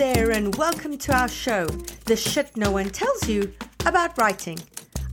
There, and welcome to our show, The Shit No One Tells You About Writing.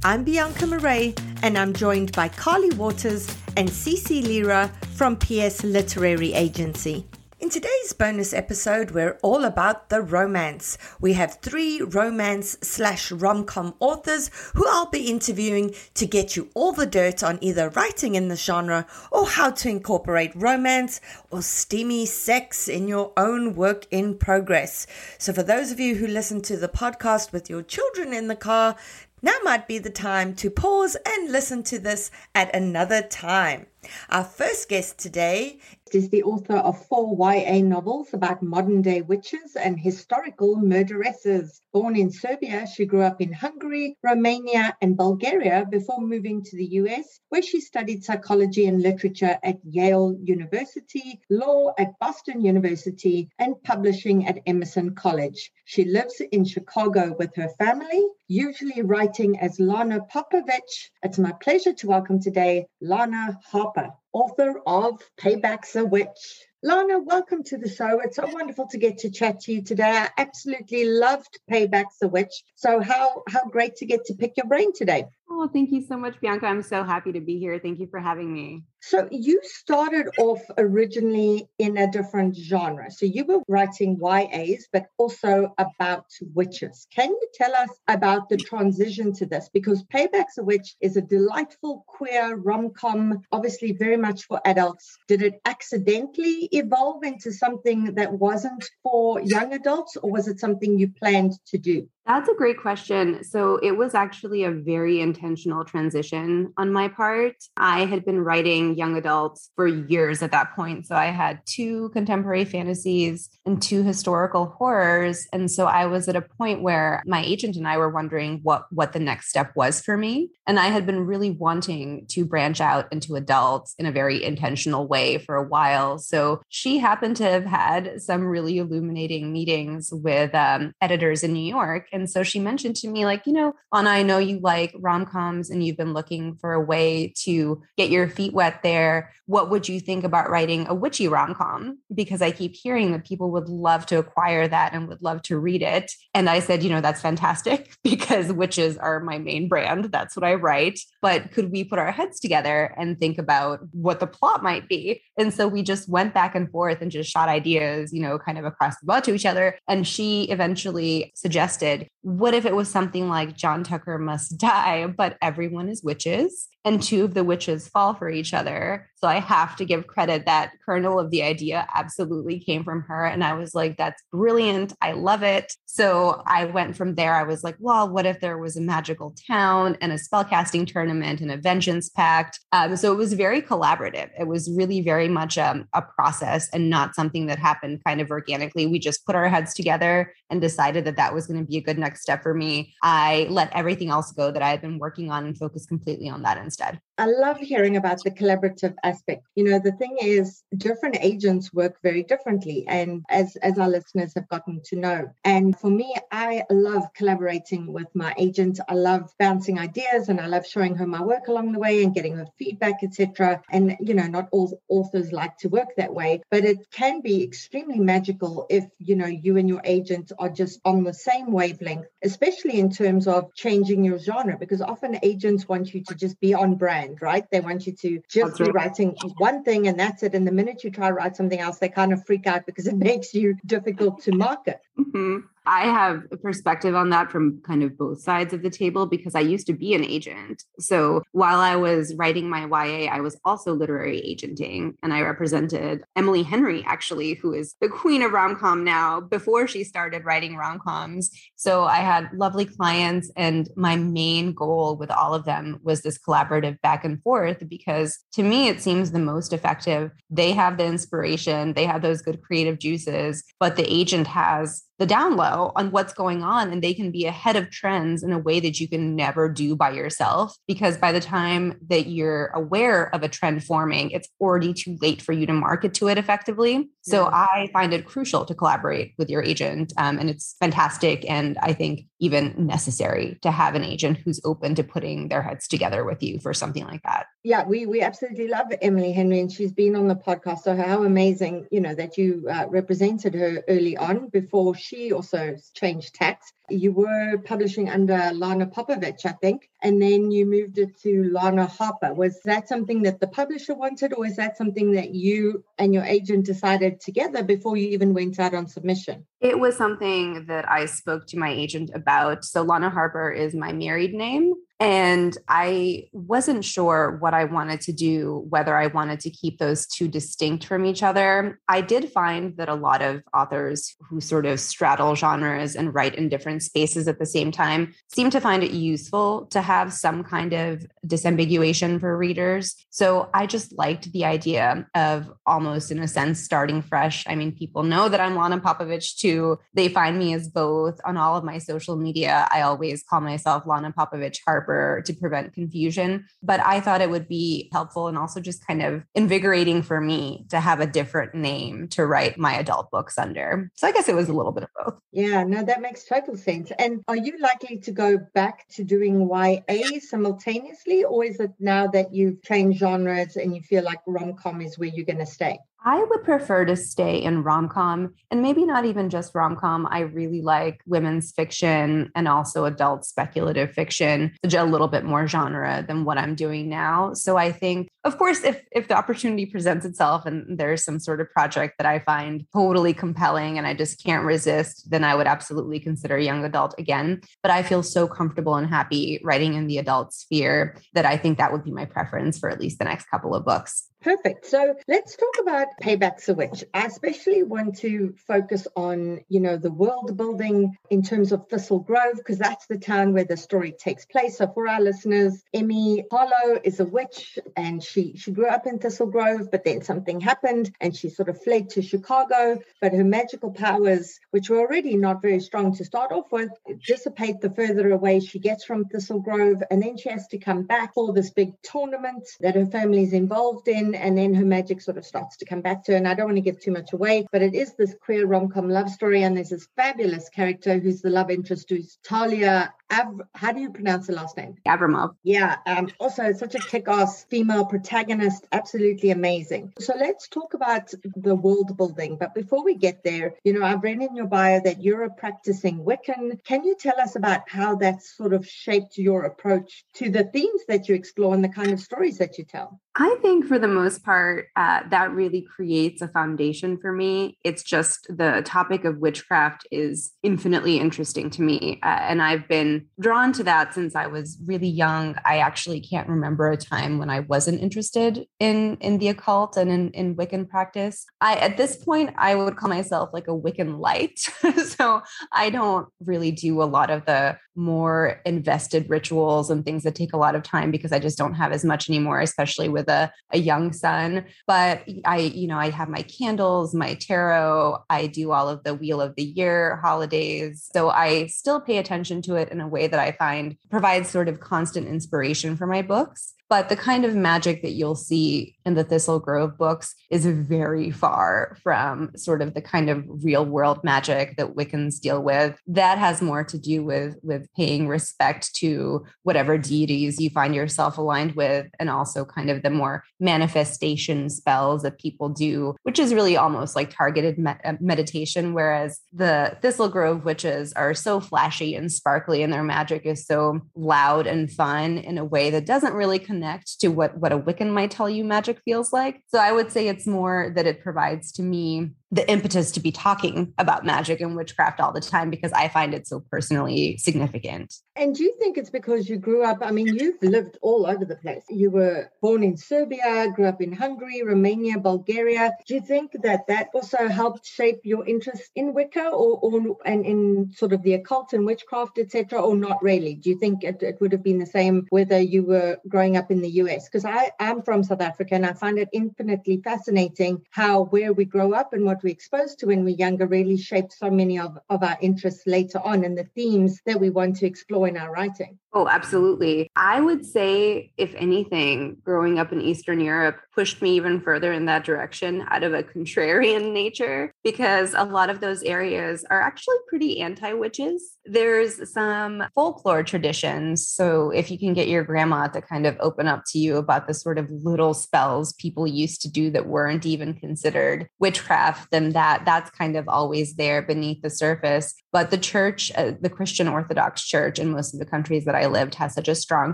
I'm Bianca Marais, and I'm joined by Carly Watters and Cece Lyra from PS Literary Agency. In today's bonus episode, we're all about the romance. We have three romance slash rom com authors who I'll be interviewing to get you all the dirt on either writing in the genre or how to incorporate romance or steamy sex in your own work in progress. So, for those of you who listen to the podcast with your children in the car, now might be the time to pause and listen to this at another time. Our first guest today is the author of four YA novels about modern day witches and historical murderesses. Born in Serbia, she grew up in Hungary, Romania, and Bulgaria before moving to the US, where she studied psychology and literature at Yale University, law at Boston University, and publishing at Emerson College. She lives in Chicago with her family, usually writing as Lana Popovich. It's my pleasure to welcome today Lana Harper author of Payback's a Witch. Lana, welcome to the show. It's so wonderful to get to chat to you today. I absolutely loved Payback's a Witch. So how how great to get to pick your brain today. Oh, thank you so much, Bianca. I'm so happy to be here. Thank you for having me. So, you started off originally in a different genre. So, you were writing YAs, but also about witches. Can you tell us about the transition to this? Because Payback's a Witch is a delightful queer rom com, obviously very much for adults. Did it accidentally evolve into something that wasn't for young adults, or was it something you planned to do? That's a great question. So, it was actually a very intentional transition on my part. I had been writing young adults for years at that point. So, I had two contemporary fantasies and two historical horrors. And so, I was at a point where my agent and I were wondering what, what the next step was for me. And I had been really wanting to branch out into adults in a very intentional way for a while. So, she happened to have had some really illuminating meetings with um, editors in New York And so she mentioned to me, like, you know, Anna, I know you like rom coms and you've been looking for a way to get your feet wet there. What would you think about writing a witchy rom com? Because I keep hearing that people would love to acquire that and would love to read it. And I said, you know, that's fantastic because witches are my main brand. That's what I write. But could we put our heads together and think about what the plot might be? And so we just went back and forth and just shot ideas, you know, kind of across the board to each other. And she eventually suggested, what if it was something like John Tucker must die, but everyone is witches? And two of the witches fall for each other. So I have to give credit that kernel of the idea absolutely came from her. And I was like, that's brilliant. I love it. So I went from there. I was like, well, what if there was a magical town and a spellcasting tournament and a vengeance pact? Um, so it was very collaborative. It was really very much um, a process and not something that happened kind of organically. We just put our heads together and decided that that was going to be a good next step for me. I let everything else go that I had been working on and focused completely on that instead instead. I love hearing about the collaborative aspect. You know, the thing is, different agents work very differently, and as as our listeners have gotten to know. And for me, I love collaborating with my agent. I love bouncing ideas, and I love showing her my work along the way and getting her feedback, etc. And you know, not all authors like to work that way, but it can be extremely magical if you know you and your agent are just on the same wavelength, especially in terms of changing your genre, because often agents want you to just be on brand, right? They want you to just be writing one thing and that's it. And the minute you try to write something else, they kind of freak out because it makes you difficult to market. Mm-hmm. I have a perspective on that from kind of both sides of the table because I used to be an agent. So while I was writing my YA, I was also literary agenting and I represented Emily Henry, actually, who is the queen of rom com now before she started writing rom coms. So I had lovely clients, and my main goal with all of them was this collaborative back and forth because to me, it seems the most effective. They have the inspiration, they have those good creative juices, but the agent has the down low on what's going on and they can be ahead of trends in a way that you can never do by yourself because by the time that you're aware of a trend forming it's already too late for you to market to it effectively. So i find it crucial to collaborate with your agent um, and it's fantastic and i think even necessary to have an agent who's open to putting their heads together with you for something like that yeah we we absolutely love emily henry and she's been on the podcast so how amazing you know that you uh, represented her early on before she also changed tax. You were publishing under Lana Popovich, I think, and then you moved it to Lana Harper. Was that something that the publisher wanted, or is that something that you and your agent decided together before you even went out on submission? It was something that I spoke to my agent about. So Lana Harper is my married name. And I wasn't sure what I wanted to do, whether I wanted to keep those two distinct from each other. I did find that a lot of authors who sort of straddle genres and write in different spaces at the same time seem to find it useful to have some kind of disambiguation for readers. So I just liked the idea of almost, in a sense, starting fresh. I mean, people know that I'm Lana Popovich too. They find me as both on all of my social media. I always call myself Lana Popovich Harper to prevent confusion. But I thought it would be helpful and also just kind of invigorating for me to have a different name to write my adult books under. So I guess it was a little bit of both. Yeah, no, that makes total sense. And are you likely to go back to doing YA simultaneously, or is it now that you've changed genres and you feel like rom com is where you're going to stay? I would prefer to stay in rom com and maybe not even just rom com. I really like women's fiction and also adult speculative fiction, a little bit more genre than what I'm doing now. So I think, of course, if if the opportunity presents itself and there's some sort of project that I find totally compelling and I just can't resist, then I would absolutely consider young adult again. But I feel so comfortable and happy writing in the adult sphere that I think that would be my preference for at least the next couple of books. Perfect. So let's talk about Payback's a Witch. I especially want to focus on, you know, the world building in terms of Thistle Grove, because that's the town where the story takes place. So for our listeners, Emmy Harlow is a witch and she she grew up in Thistle Grove, but then something happened and she sort of fled to Chicago. But her magical powers, which were already not very strong to start off with, dissipate the further away she gets from Thistle Grove. And then she has to come back for this big tournament that her family is involved in and then her magic sort of starts to come back to her. And I don't want to give too much away, but it is this queer rom com love story. And there's this fabulous character who's the love interest, who's Talia. Av- how do you pronounce the last name? Avramov. Yeah. Um, also, such a kick ass female protagonist. Absolutely amazing. So let's talk about the world building. But before we get there, you know, I've read in your bio that you're a practicing Wiccan. Can you tell us about how that's sort of shaped your approach to the themes that you explore and the kind of stories that you tell? I think for the most part, uh, that really creates a foundation for me. It's just the topic of witchcraft is infinitely interesting to me. Uh, and I've been drawn to that since I was really young. I actually can't remember a time when I wasn't interested in, in the occult and in, in Wiccan practice. I, at this point, I would call myself like a Wiccan light. so I don't really do a lot of the more invested rituals and things that take a lot of time because I just don't have as much anymore, especially with a, a young son. But I, you know, I have my candles, my tarot, I do all of the wheel of the year holidays. So I still pay attention to it in a way that I find provides sort of constant inspiration for my books. But the kind of magic that you'll see in the Thistle Grove books is very far from sort of the kind of real world magic that Wiccans deal with. That has more to do with, with paying respect to whatever deities you find yourself aligned with, and also kind of the more manifestation spells that people do, which is really almost like targeted me- uh, meditation. Whereas the Thistle Grove witches are so flashy and sparkly, and their magic is so loud and fun in a way that doesn't really connect connect to what what a Wiccan might tell you magic feels like. So I would say it's more that it provides to me the impetus to be talking about magic and witchcraft all the time because I find it so personally significant. And do you think it's because you grew up? I mean, you've lived all over the place. You were born in Serbia, grew up in Hungary, Romania, Bulgaria. Do you think that that also helped shape your interest in Wicca or, or and in sort of the occult and witchcraft, etc., or not really? Do you think it, it would have been the same whether you were growing up in the US? Because I am from South Africa and I find it infinitely fascinating how where we grow up and what what we're exposed to when we're younger really shapes so many of, of our interests later on and the themes that we want to explore in our writing. Oh, absolutely. I would say, if anything, growing up in Eastern Europe pushed me even further in that direction out of a contrarian nature because a lot of those areas are actually pretty anti witches. There's some folklore traditions. So, if you can get your grandma to kind of open up to you about the sort of little spells people used to do that weren't even considered witchcraft, then that that's kind of always there beneath the surface. But the church, uh, the Christian Orthodox Church in most of the countries that I lived has such a strong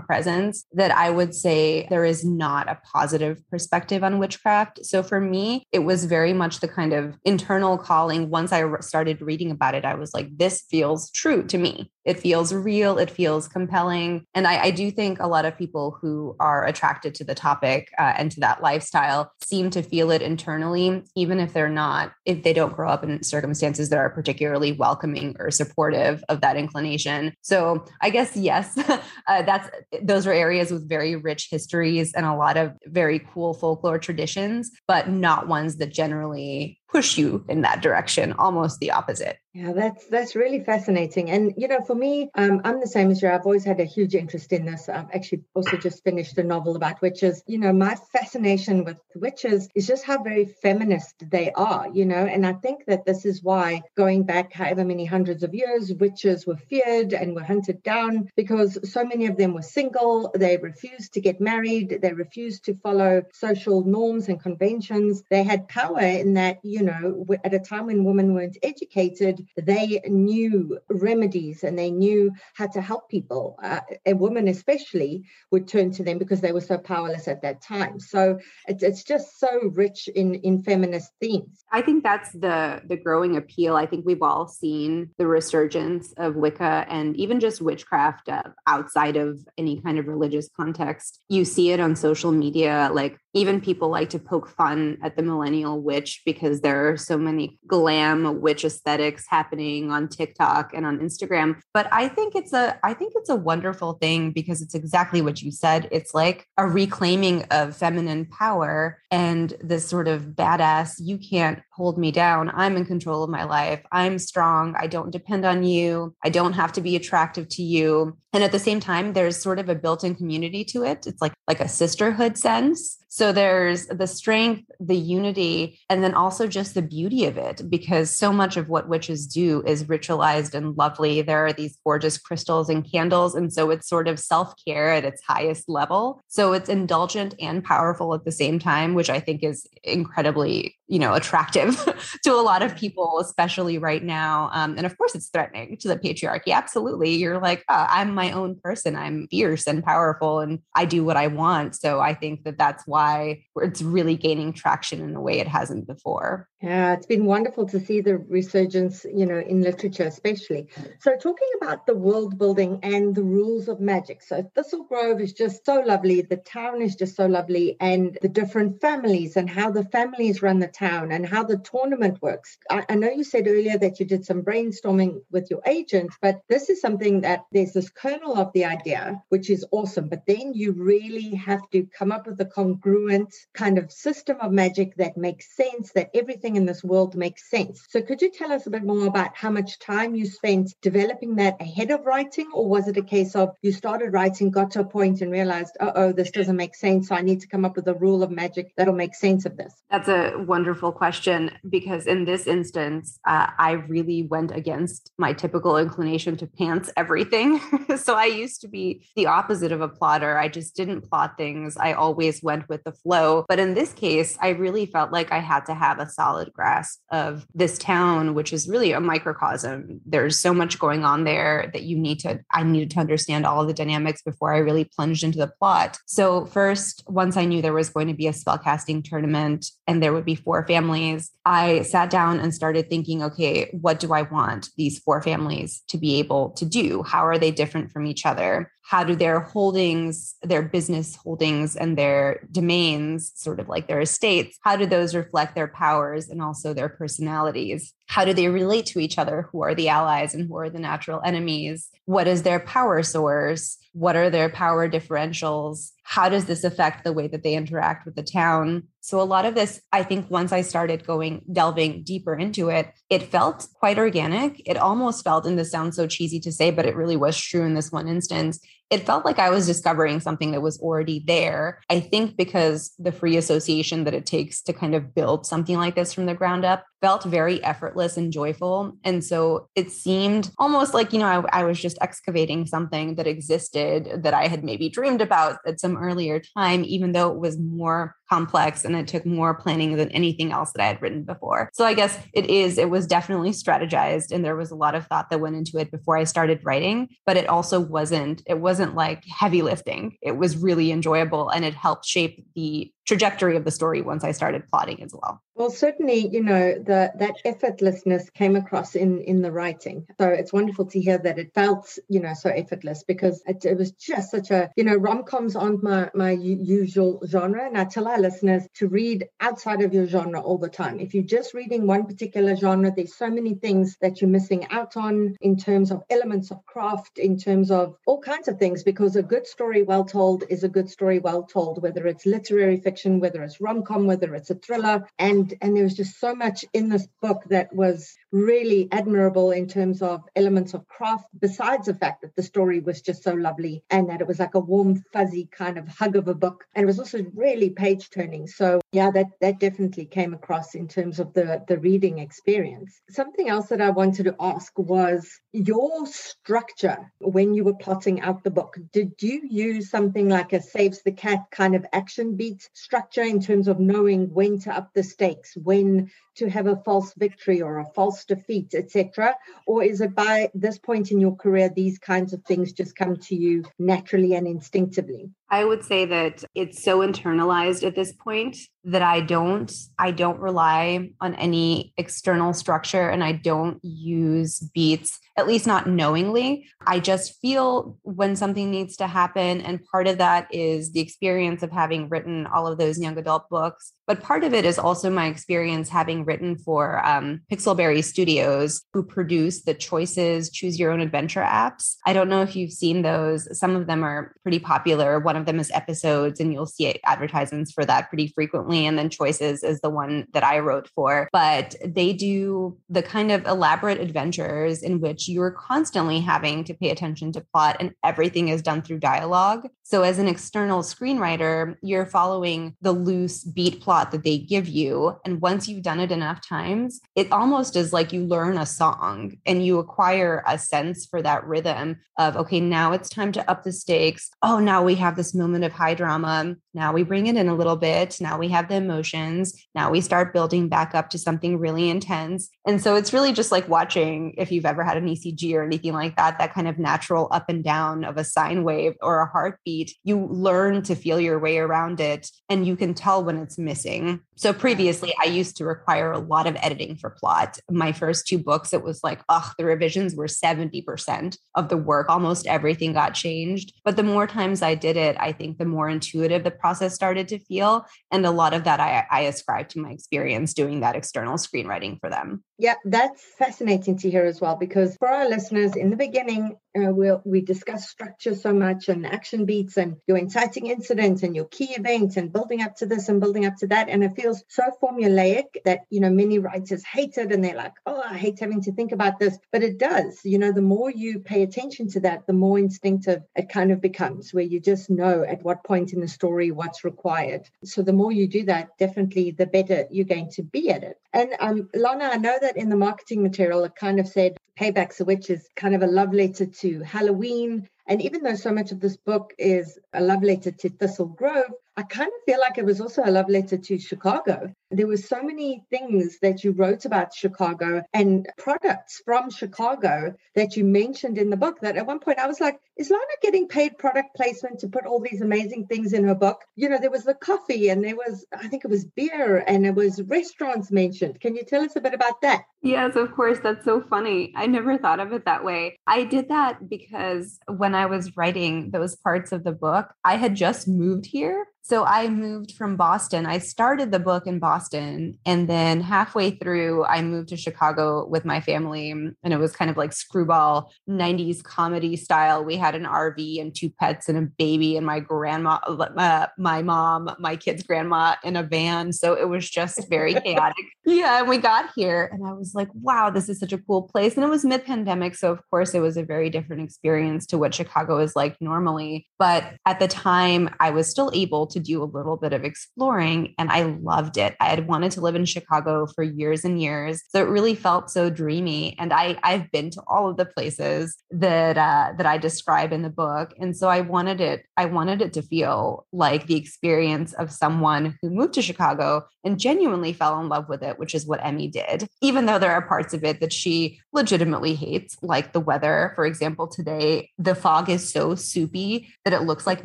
presence that I would say there is not a positive perspective on witchcraft. So for me, it was very much the kind of internal calling. Once I started reading about it, I was like, this feels true to me. It feels real, it feels compelling. And I, I do think a lot of people who are attracted to the topic uh, and to that lifestyle seem to feel it internally, even if they're not, if they don't grow up in circumstances that are particularly welcoming or supportive of that inclination. So I guess, yes, uh, that's those are areas with very rich histories and a lot of very cool folklore traditions, but not ones that generally push you in that direction, almost the opposite. Yeah, that's that's really fascinating. And you know, for me, um, I'm the same as you. I've always had a huge interest in this. I've actually also just finished a novel about witches. You know, my fascination with witches is just how very feminist they are. You know, and I think that this is why going back however many hundreds of years, witches were feared and were hunted down because so many of them were single. They refused to get married. They refused to follow social norms and conventions. They had power in that you know, at a time when women weren't educated, they knew remedies and they knew how to help people. Uh, a woman, especially, would turn to them because they were so powerless at that time. So it's, just so rich in, in feminist themes. I think that's the the growing appeal. I think we've all seen the resurgence of Wicca and even just witchcraft uh, outside of any kind of religious context. You see it on social media, like even people like to poke fun at the millennial witch because there are so many glam witch aesthetics happening on TikTok and on Instagram. But I think it's a I think it's a wonderful thing because it's exactly what you said. It's like a reclaiming of feminine power and this sort of badass you can't hold me down. I'm in control of my life. I'm strong. I don't depend on you. I don't have to be attractive to you. And at the same time, there's sort of a built-in community to it. It's like like a sisterhood sense. So there's the strength, the unity, and then also just the beauty of it, because so much of what witches do is ritualized and lovely. There are these gorgeous crystals and candles. And so it's sort of self care at its highest level. So it's indulgent and powerful at the same time, which I think is incredibly you know attractive to a lot of people especially right now. Um, and of course it's threatening to the patriarchy. Absolutely. You're like oh, i'm my own person. I'm fierce and powerful and i do what i want. So i think that that's why it's really gaining traction in a way it hasn't before. Yeah it's been wonderful to see the resurgence you know in literature especially. So talking about the world building and the rules of magic. So thistle grove is just so lovely the town is just so lovely and the different families and how the families run the town and how the tournament works. I, I, know you said earlier that you did some brainstorming with your agent, but this is something that there's this kernel of the idea, which is awesome. But then you really have to come up with a congruent kind of system of magic that makes sense, that everything in this world makes sense. So could you tell us a bit more about how much time you spent developing that ahead of writing? Or was it a case of you started writing, got to a point and realized, oh, this doesn't make sense. So I need to come up with a rule of magic that'll make sense of this? That's a wonderful question because in this instance, uh, I really went against my typical inclination to pants everything. so I used to be the opposite of a plotter. I just didn't plot things. I always went with the flow. But in this case, I really felt like I had to have a solid grasp of this town, which is really a microcosm. There's so much going on there that you need to, I needed to understand all the dynamics before I really plunged into the plot. So, first, once I knew there was going to be a spellcasting tournament and there would be four families, I sat down and started thinking, okay, what do I want these four families to be able to do? How are they different from each other? How do their holdings, their business holdings, and their domains, sort of like their estates, how do those reflect their powers and also their personalities? How do they relate to each other? Who are the allies and who are the natural enemies? What is their power source? What are their power differentials? How does this affect the way that they interact with the town? So, a lot of this, I think, once I started going delving deeper into it, it felt quite organic. It almost felt, and this sounds so cheesy to say, but it really was true in this one instance it felt like I was discovering something that was already there. I think because the free association that it takes to kind of build something like this from the ground up felt very effortless and joyful. And so it seemed almost like, you know, I, I was just excavating something that existed that I had maybe dreamed about at some earlier time, even though it was more complex and it took more planning than anything else that I had written before. So I guess it is, it was definitely strategized and there was a lot of thought that went into it before I started writing, but it also wasn't, it wasn't like heavy lifting. It was really enjoyable and it helped shape the trajectory of the story once I started plotting as well. Well, certainly, you know, the that effortlessness came across in in the writing. So it's wonderful to hear that it felt, you know, so effortless because it, it was just such a, you know, rom-coms aren't my my usual genre, and I tell our listeners to read outside of your genre all the time. If you're just reading one particular genre, there's so many things that you're missing out on in terms of elements of craft, in terms of all kinds of things. Because a good story well told is a good story well told, whether it's literary fiction fiction, whether it's rom-com, whether it's a thriller. And and there was just so much in this book that was really admirable in terms of elements of craft, besides the fact that the story was just so lovely and that it was like a warm, fuzzy kind of hug of a book. And it was also really page turning. So yeah, that that definitely came across in terms of the, the reading experience. Something else that I wanted to ask was your structure when you were plotting out the book. Did you use something like a saves the cat kind of action beat structure in terms of knowing when to up the stakes, when to have a false victory or a false defeat, etc.? Or is it by this point in your career, these kinds of things just come to you naturally and instinctively? I would say that it's so internalized at this point that I don't I don't rely on any external structure and I don't use beats at least not knowingly. I just feel when something needs to happen and part of that is the experience of having written all of those young adult books but part of it is also my experience having written for um, Pixelberry Studios, who produce the Choices Choose Your Own Adventure apps. I don't know if you've seen those. Some of them are pretty popular. One of them is episodes, and you'll see advertisements for that pretty frequently. And then Choices is the one that I wrote for. But they do the kind of elaborate adventures in which you're constantly having to pay attention to plot, and everything is done through dialogue. So, as an external screenwriter, you're following the loose beat plot that they give you. And once you've done it enough times, it almost is like you learn a song and you acquire a sense for that rhythm of, okay, now it's time to up the stakes. Oh, now we have this moment of high drama. Now we bring it in a little bit. Now we have the emotions. Now we start building back up to something really intense. And so it's really just like watching, if you've ever had an ECG or anything like that, that kind of natural up and down of a sine wave or a heartbeat. You learn to feel your way around it and you can tell when it's missing. So previously, I used to require a lot of editing for plot. My first two books, it was like, ugh, the revisions were 70% of the work. Almost everything got changed. But the more times I did it, I think the more intuitive the process started to feel. And a lot of that I, I ascribe to my experience doing that external screenwriting for them. Yeah, that's fascinating to hear as well, because for our listeners, in the beginning, uh, we'll, we discuss structure so much and action beats and your inciting incident and your key event and building up to this and building up to that. And it feels so formulaic that, you know, many writers hate it and they're like, oh, I hate having to think about this. But it does. You know, the more you pay attention to that, the more instinctive it kind of becomes, where you just know at what point in the story what's required. So the more you do that, definitely the better you're going to be at it. And um, Lana, I know that in the marketing material, it kind of said Payback's a Witch is kind of a love letter to Halloween. And even though so much of this book is a love letter to Thistle Grove, I kind of feel like it was also a love letter to Chicago. There were so many things that you wrote about Chicago and products from Chicago that you mentioned in the book that at one point I was like, is Lana getting paid product placement to put all these amazing things in her book? You know, there was the coffee and there was, I think it was beer and it was restaurants mentioned. Can you tell us a bit about that? Yes, of course. That's so funny. I never thought of it that way. I did that because when I was writing those parts of the book, I had just moved here. So I moved from Boston. I started the book in Boston. And then halfway through, I moved to Chicago with my family. And it was kind of like screwball 90s comedy style. We had an RV and two pets and a baby, and my grandma, uh, my mom, my kid's grandma in a van. So it was just very chaotic. Yeah. And we got here, and I was like, wow, this is such a cool place. And it was mid pandemic. So, of course, it was a very different experience to what Chicago is like normally. But at the time, I was still able to do a little bit of exploring and I loved it. I had wanted to live in Chicago for years and years. So it really felt so dreamy. And I, I've been to all of the places that uh, that I describe in the book. And so I wanted it, I wanted it to feel like the experience of someone who moved to Chicago and genuinely fell in love with it, which is what Emmy did. Even though there are parts of it that she legitimately hates, like the weather. For example, today the fog is so soupy that it looks like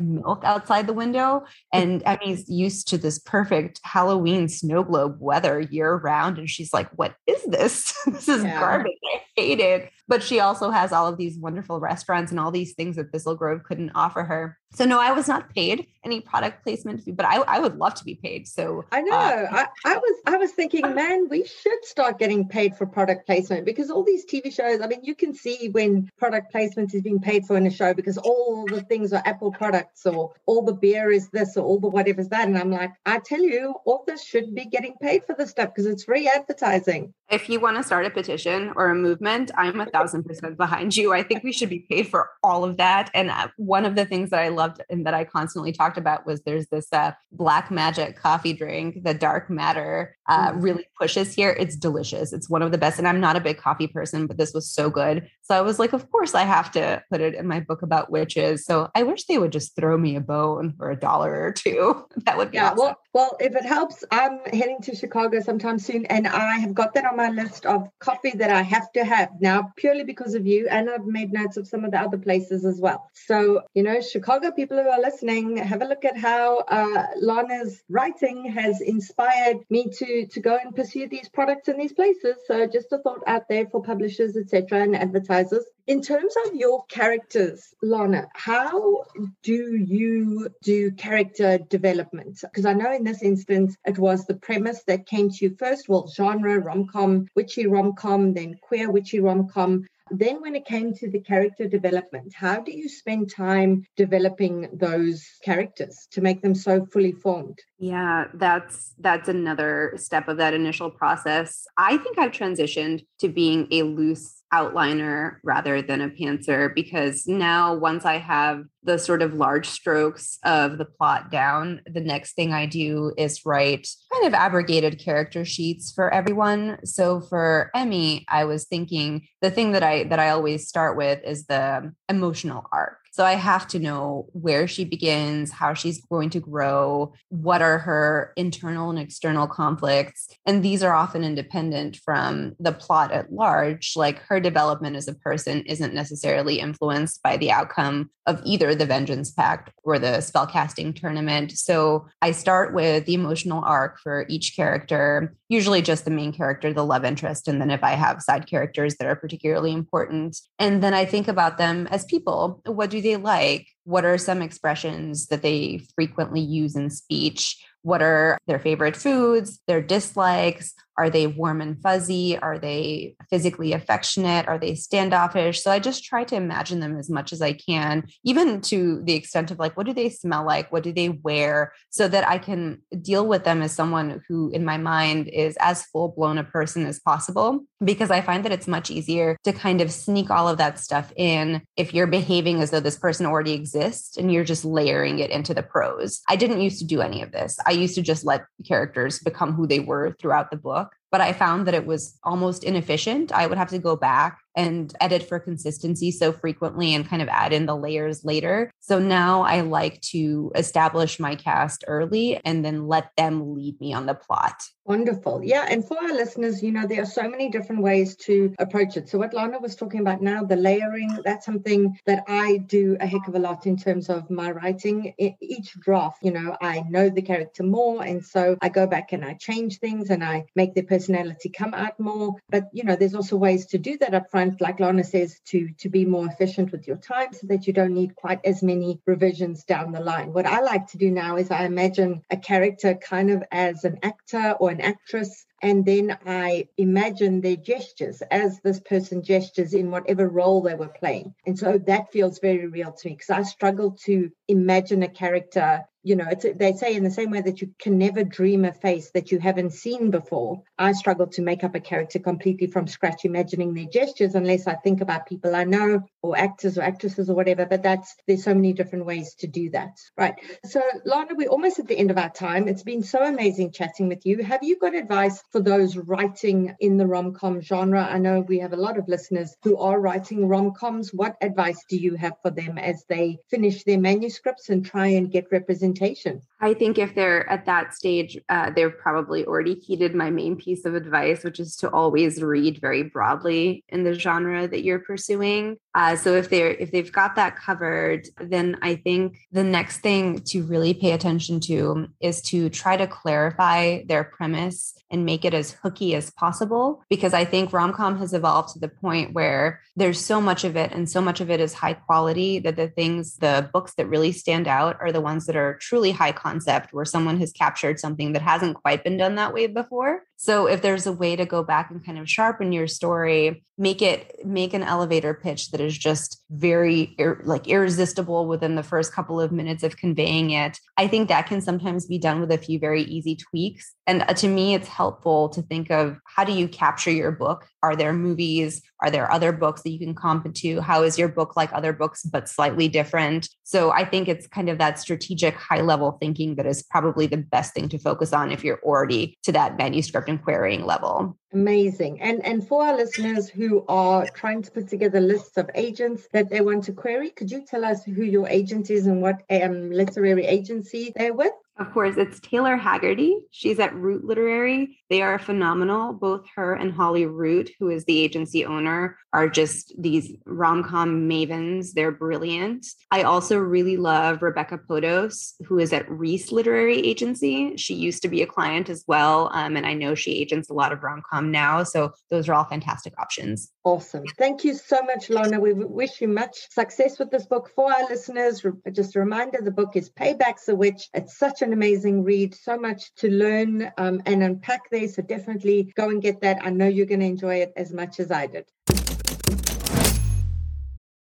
milk outside the window. And Emmy's used to this perfect Halloween snow globe weather year round. And she's like, What is this? this is yeah. garbage. I hate it. But she also has all of these wonderful restaurants and all these things that Thistle Grove couldn't offer her. So no, I was not paid any product placement fee, but I, I would love to be paid. So I know uh, I, I was I was thinking, man, we should start getting paid for product placement because all these TV shows. I mean, you can see when product placement is being paid for in a show because all the things are Apple products or all the beer is this or all the whatever is that. And I'm like, I tell you, authors should be getting paid for this stuff because it's free advertising. If you want to start a petition or a movement, I'm a thousand percent behind you. I think we should be paid for all of that. And uh, one of the things that I loved and that I constantly talked about was there's this uh, black magic coffee drink, the dark matter, uh, mm. really pushes here. It's delicious. It's one of the best. And I'm not a big coffee person, but this was so good. So I was like, of course I have to put it in my book about witches. So I wish they would just throw me a bone for a dollar or two. That would be yeah, awesome. Well, well, if it helps, I'm heading to Chicago sometime soon, and I have got that on my list of coffee that I have to have now, purely because of you. And I've made notes of some of the other places as well. So, you know, Chicago people who are listening, have a look at how uh, Lana's writing has inspired me to to go and pursue these products in these places. So, just a thought out there for publishers, etc., and advertisers. In terms of your characters, Lana, how do you do character development? Because I know in this instance, it was the premise that came to you first. Well, genre, rom com, witchy rom com, then queer witchy rom com. Then, when it came to the character development, how do you spend time developing those characters to make them so fully formed? Yeah, that's that's another step of that initial process. I think I've transitioned to being a loose outliner rather than a pantser because now once I have the sort of large strokes of the plot down, the next thing I do is write kind of abrogated character sheets for everyone. So for Emmy, I was thinking the thing that I that I always start with is the emotional arc. So I have to know where she begins, how she's going to grow, what are her internal and external conflicts. And these are often independent from the plot at large. Like her development as a person isn't necessarily influenced by the outcome of either the Vengeance Pact or the spellcasting tournament. So I start with the emotional arc for each character, usually just the main character, the love interest. And then if I have side characters that are particularly important, and then I think about them as people. What do they like? What are some expressions that they frequently use in speech? What are their favorite foods, their dislikes? Are they warm and fuzzy? Are they physically affectionate? Are they standoffish? So I just try to imagine them as much as I can, even to the extent of like, what do they smell like? What do they wear? So that I can deal with them as someone who, in my mind, is as full blown a person as possible. Because I find that it's much easier to kind of sneak all of that stuff in if you're behaving as though this person already exists and you're just layering it into the prose. I didn't used to do any of this. I used to just let characters become who they were throughout the book but I found that it was almost inefficient. I would have to go back and edit for consistency so frequently and kind of add in the layers later. So now I like to establish my cast early and then let them lead me on the plot. Wonderful. Yeah. And for our listeners, you know, there are so many different ways to approach it. So, what Lana was talking about now, the layering, that's something that I do a heck of a lot in terms of my writing. Each draft, you know, I know the character more. And so I go back and I change things and I make their personality come out more. But, you know, there's also ways to do that up front, like Lana says, to, to be more efficient with your time so that you don't need quite as many revisions down the line. What I like to do now is I imagine a character kind of as an actor or an actress and then I imagine their gestures as this person gestures in whatever role they were playing. And so that feels very real to me because I struggle to imagine a character you know they say in the same way that you can never dream a face that you haven't seen before. I struggle to make up a character completely from scratch imagining their gestures unless i think about people i know or actors or actresses or whatever but that's there's so many different ways to do that right? So lana we're almost at the end of our time. It's been so amazing chatting with you. Have you got advice for those writing in the rom-com genre? I know we have a lot of listeners who are writing rom-coms. What advice do you have for them as they finish their manuscripts and try and get representation presentation? I think if they're at that stage, uh, they've probably already heeded my main piece of advice, which is to always read very broadly in the genre that you're pursuing. Uh, so if they're if they've got that covered, then I think the next thing to really pay attention to is to try to clarify their premise and make it as hooky as possible. Because I think rom com has evolved to the point where there's so much of it, and so much of it is high quality that the things, the books that really stand out are the ones that are truly high concept, where someone has captured something that hasn't quite been done that way before. So if there's a way to go back and kind of sharpen your story, make it make an elevator pitch that is just very ir- like irresistible within the first couple of minutes of conveying it. I think that can sometimes be done with a few very easy tweaks. And uh, to me it's helpful to think of how do you capture your book? Are there movies? Are there other books that you can comp to? How is your book like other books but slightly different? So I think it's kind of that strategic high level thinking that is probably the best thing to focus on if you're already to that manuscript and querying level. Amazing. And and for our listeners who are trying to put together lists of agents that they want to query, could you tell us who your agent is and what um, literary agency they're with? Of course, it's Taylor Haggerty. She's at Root Literary. They are phenomenal. Both her and Holly Root, who is the agency owner, are just these rom com mavens. They're brilliant. I also really love Rebecca Podos, who is at Rees Literary Agency. She used to be a client as well. Um, and I know she agents a lot of rom com now. So those are all fantastic options. Awesome. Thank you so much, Lorna. We wish you much success with this book. For our listeners, just a reminder the book is Payback's a Witch. It's such an amazing read, so much to learn um, and unpack there. So definitely go and get that. I know you're going to enjoy it as much as I did.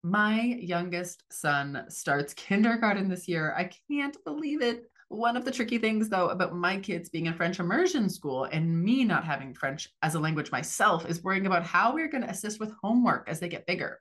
My youngest son starts kindergarten this year. I can't believe it. One of the tricky things, though, about my kids being in French immersion school and me not having French as a language myself is worrying about how we're going to assist with homework as they get bigger.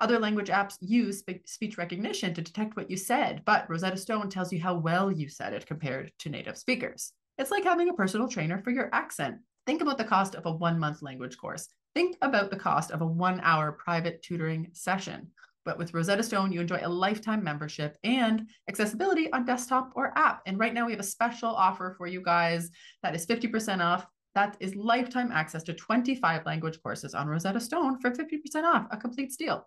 other language apps use speech recognition to detect what you said, but Rosetta Stone tells you how well you said it compared to native speakers. It's like having a personal trainer for your accent. Think about the cost of a one month language course. Think about the cost of a one hour private tutoring session. But with Rosetta Stone, you enjoy a lifetime membership and accessibility on desktop or app. And right now, we have a special offer for you guys that is 50% off that is lifetime access to 25 language courses on Rosetta Stone for 50% off, a complete steal.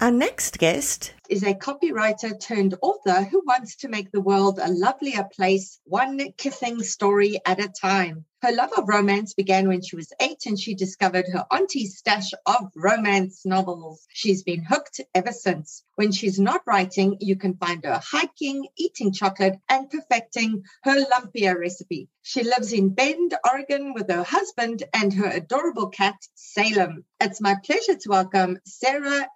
Our next guest is a copywriter turned author who wants to make the world a lovelier place, one kissing story at a time. Her love of romance began when she was eight and she discovered her auntie's stash of romance novels. She's been hooked ever since. When she's not writing, you can find her hiking, eating chocolate, and perfecting her lumpia recipe. She lives in Bend, Oregon with her husband and her adorable cat, Salem. It's my pleasure to welcome Sarah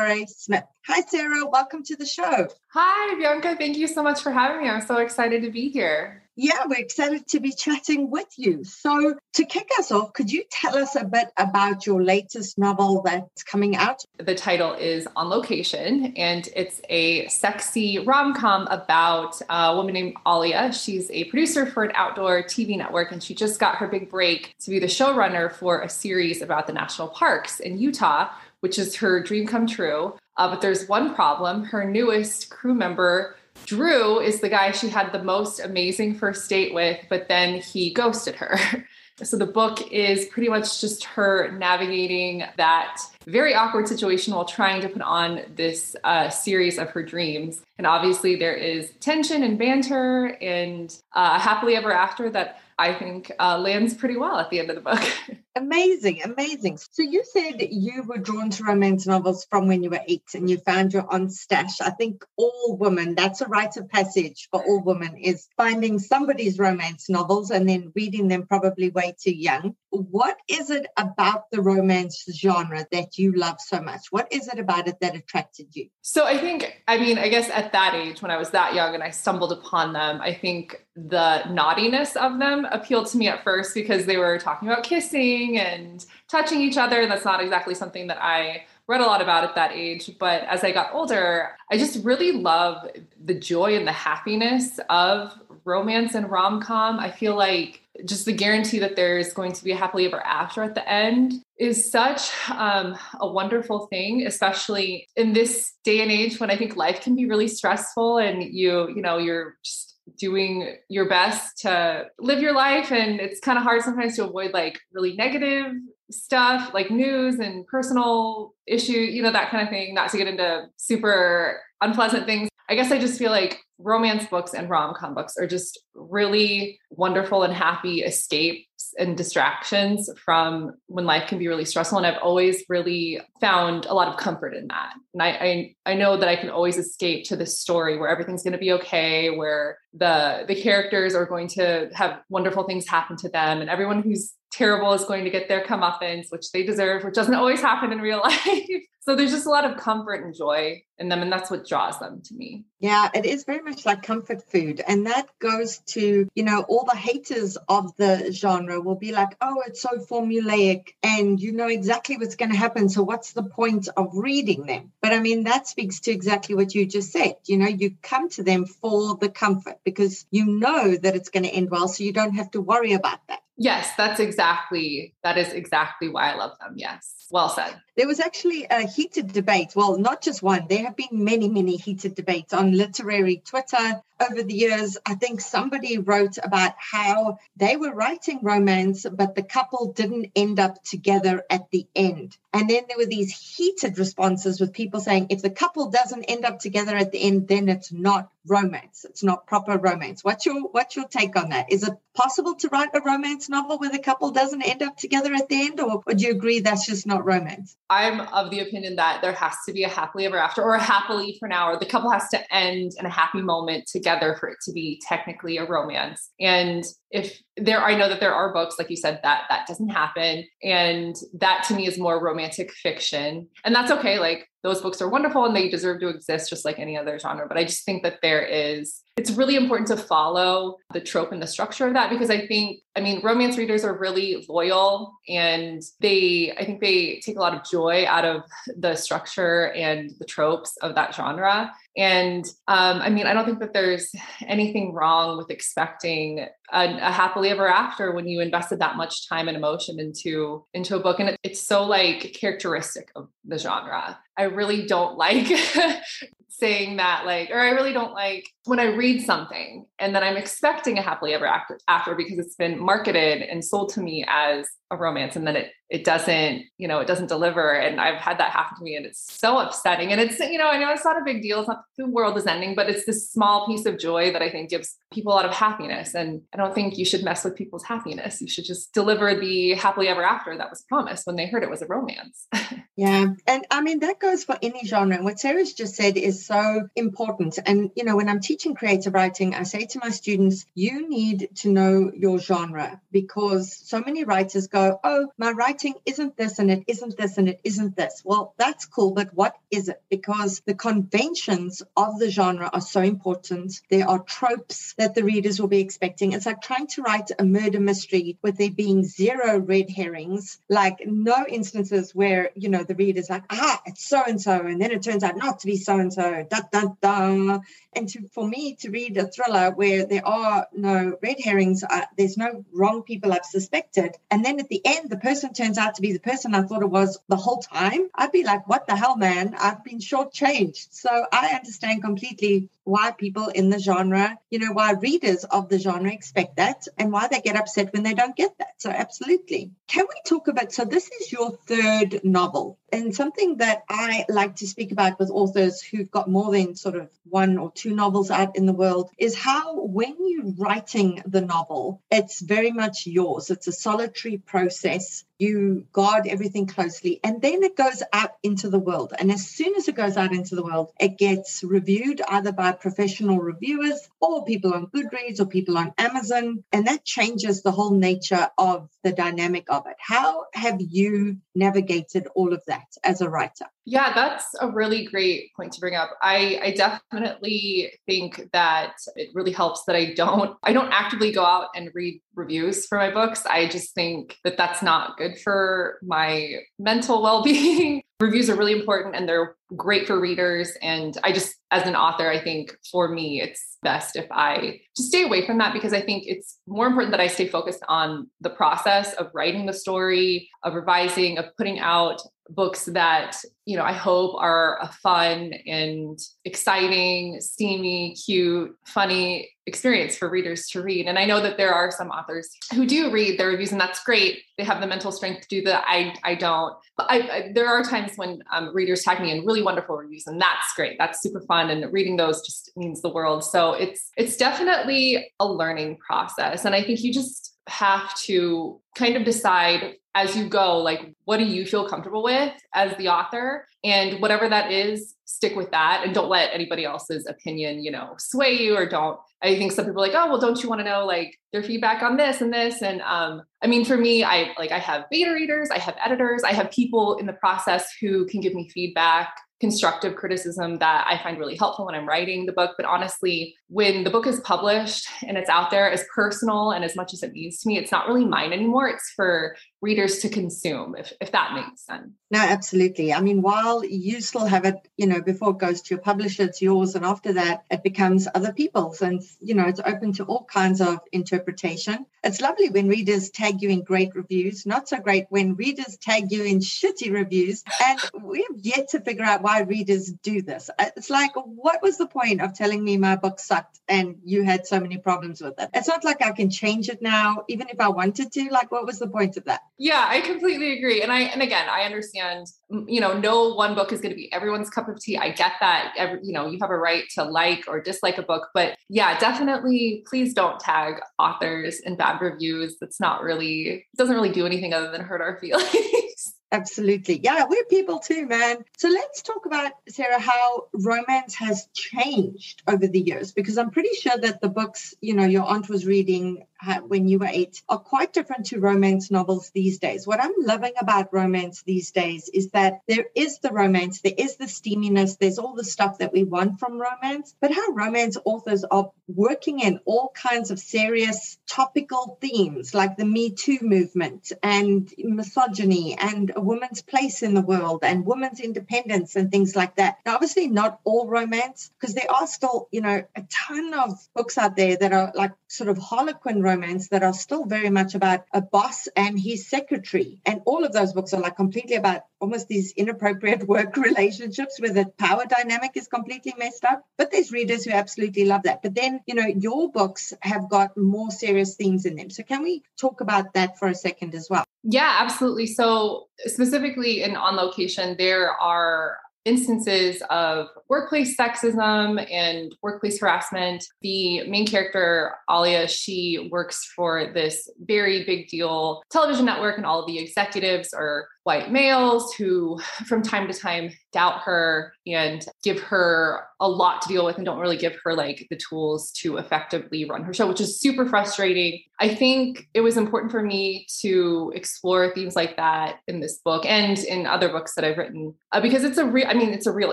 Echavarre Smith. Hi, Sarah. Welcome to the show. Hi, Bianca. Thank you so much for having me. I'm so excited to be here. Yeah, we're excited to be chatting with you. So, to kick us off, could you tell us a bit about your latest novel that's coming out? The title is On Location, and it's a sexy rom com about a woman named Alia. She's a producer for an outdoor TV network, and she just got her big break to be the showrunner for a series about the national parks in Utah, which is her dream come true. Uh, but there's one problem her newest crew member Drew is the guy she had the most amazing first date with, but then he ghosted her. so the book is pretty much just her navigating that very awkward situation while trying to put on this uh, series of her dreams. And obviously, there is tension and banter and uh, happily ever after that I think uh, lands pretty well at the end of the book. Amazing, amazing. So you said you were drawn to romance novels from when you were eight and you found your aunt stash. I think all women, that's a rite of passage for all women, is finding somebody's romance novels and then reading them probably way too young. What is it about the romance genre that you love so much? What is it about it that attracted you? So I think, I mean, I guess at that age, when I was that young and I stumbled upon them, I think the naughtiness of them appealed to me at first because they were talking about kissing and touching each other. That's not exactly something that I read a lot about at that age. But as I got older, I just really love the joy and the happiness of romance and rom com. I feel like just the guarantee that there's going to be a happily ever after at the end is such um, a wonderful thing, especially in this day and age when I think life can be really stressful and you, you know, you're just doing your best to live your life and it's kind of hard sometimes to avoid like really negative stuff like news and personal issue you know that kind of thing not to get into super unpleasant things i guess i just feel like romance books and rom-com books are just really wonderful and happy escapes and distractions from when life can be really stressful. And i've always really found a lot of comfort in that. And i i, I know that i can always escape to this story where everything's going to be okay where the the characters are going to have wonderful things happen to them and everyone who's terrible is going to get their comeuppance, which they deserve, which doesn't always happen in real life. so there's just a lot of comfort and joy in them, and that's what draws them to me. Yeah, it is very much like comfort food. And that goes to, you know, all the haters of the genre will be like, oh, it's so formulaic and you know exactly what's going to happen. So what's the point of reading them? But I mean, that speaks to exactly what you just said. You know, you come to them for the comfort because you know that it's going to end well. So you don't have to worry about that. Yes, that's exactly that is exactly why I love them. Yes. Well said. There was actually a heated debate. Well, not just one. There have been many, many heated debates on literary Twitter over the years. I think somebody wrote about how they were writing romance, but the couple didn't end up together at the end. And then there were these heated responses with people saying, if the couple doesn't end up together at the end, then it's not romance. It's not proper romance. What's your what's your take on that? Is it possible to write a romance novel where the couple doesn't end up together at the end, or would you agree that's just not romance? I'm of the opinion that there has to be a happily ever after or a happily for now, or the couple has to end in a happy moment together for it to be technically a romance. And if there i know that there are books like you said that that doesn't happen and that to me is more romantic fiction and that's okay like those books are wonderful and they deserve to exist just like any other genre but i just think that there is it's really important to follow the trope and the structure of that because I think, I mean, romance readers are really loyal and they, I think they take a lot of joy out of the structure and the tropes of that genre. And um, I mean, I don't think that there's anything wrong with expecting a, a, happily ever after when you invested that much time and emotion into into a book, and it, it's so like characteristic of the genre. I really don't like saying that like or i really don't like when i read something and then i'm expecting a happily ever after, because it's been marketed and sold to me as a romance and then it it doesn't you know it doesn't deliver and i've had that happen to me and it's so upsetting and it's you know i know it's not a big deal it's not the world is ending but it's this small piece of joy that i think gives people a lot of happiness and i don't think you should mess with people's happiness. You should just deliver the happily ever after that was promised when they heard it was a romance. Yeah and i mean that goes for any genre and what sarah's just said is so important and you know when i'm teaching creative writing i say to my students you need to know your genre because so many writers go go, oh, my writing isn't this and it isn't this and it isn't this. Well, that's cool, but what is it? Because the conventions of the genre are so important. There are tropes that the readers will be expecting. It's like trying to write a murder mystery with there being zero red herrings, like no instances where, you know, the reader's like, ah, it's so and so. And then it turns out not to be so and so. Da, da, da. And to, for me to read a thriller where there are no red herrings, uh, there's no wrong people I've suspected. And then at the end, the person turns out to be the person I thought it was the whole time, I'd be like, what the hell, man? I've been shortchanged. So I understand completely why people in the genre, you know, why readers of the genre expect that and why they get upset when they don't get that. So, absolutely. Can we talk about? So, this is your third novel, and something that I like to speak about with authors who've got more than sort of one or two novels out in the world is how, when you're writing the novel, it's very much yours. It's a solitary process you guard everything closely, and then it goes out into the world. And as soon as it goes out into the world, it gets reviewed either by professional reviewers or people on Goodreads or people on Amazon. And that changes the whole nature of the dynamic of it. How have you navigated all of that as a writer? Yeah, that's a really great point to bring up. I, I definitely think that it really helps that I don't I don't actively go out and read reviews for my books. I just think that that's not good for my mental well-being. reviews are really important and they're great for readers and I just as an author I think for me it's best if I just stay away from that because I think it's more important that I stay focused on the process of writing the story, of revising, of putting out books that you know i hope are a fun and exciting steamy cute funny experience for readers to read. And i know that there are some authors who do read their reviews and that's great. They have the mental strength to do that i i don't. But I, I there are times when um, readers tag me in really wonderful reviews and that's great. That's super fun and reading those just means the world. So it's it's definitely a learning process. And i think you just have to kind of decide as you go like what do you feel comfortable with as the author? And whatever that is stick with that and don't let anybody else's opinion you know sway you or don't. I think some people are like oh well don't you want to know like their feedback on this and this? And um i mean for me i like i have beta readers i have editors i have people in the process who can give me feedback constructive criticism that I find really helpful when I'm writing the book. But honestly, when the book is published and it's out there as personal and as much as it means to me, it's not really mine anymore. It's for readers to consume, if, if that makes sense. No, absolutely. I mean, while you still have it, you know, before it goes to your publisher, it's yours. And after that, it becomes other people's. And, you know, it's open to all kinds of interpretation. It's lovely when readers tag you in great reviews, not so great when readers tag you in shitty reviews. And we have yet to figure out why readers do this. Uh, it's like, what was the point of telling me my book sucked and you had so many problems with it? It's not like I can change it now, even if I wanted to. Like, what was the point of that? Yeah, I completely agree. And I, and again, I understand, you know, no one book is going to be everyone's cup of tea. I get that. Every, you know, you have a right to like or dislike a book, but yeah, definitely please don't tag authors in bad reviews. That's not really, doesn't really do anything other than hurt our feelings. Absolutely. Yeah, we're people too, man. So let's talk about, Sarah, how romance has changed over the years, because I'm pretty sure that the books, you know, your aunt was reading Uh, when you were eight are quite different to romance novels these days. What I'm loving about romance these days is that there is the romance, there is the steaminess, there's all the stuff that we want from romance, but how romance authors are working in all kinds of serious topical themes like the Me Too movement and misogyny and a woman's place in the world and women's independence and things like that. Now, obviously, not all romance, because there are still, you know, a ton of books out there that are like sort of Harlequin romance that are still very much about a boss and his secretary. And all of those books are like completely about almost these inappropriate work relationships where the power dynamic is completely messed up. But there's readers who absolutely love that. But then, you know, your books have got more serious themes in them. So can we talk about that for a second as well? Yeah, absolutely. So specifically in on location, there are instances of workplace sexism and workplace harassment. The main character, Alia, she works for this very big deal television network, and all the executives are white males who, from time to time, doubt her and give her a lot to deal with and don't really give her like the tools to effectively run her show, which is super frustrating. I think it was important for me to explore themes like that in this book and in other books that I've written uh, because it's a real, I mean, it's a real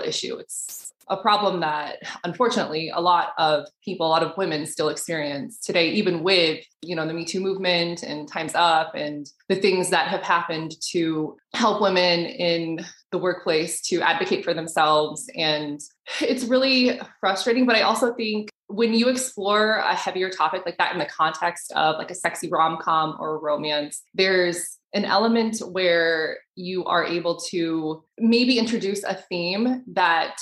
issue. It's a problem that unfortunately a lot of people a lot of women still experience today even with you know the me too movement and times up and the things that have happened to help women in the workplace to advocate for themselves. And it's really frustrating but i also think when you explore a heavier topic like that in the context of like a sexy rom-com or romance there's an element where you are able to maybe introduce a theme that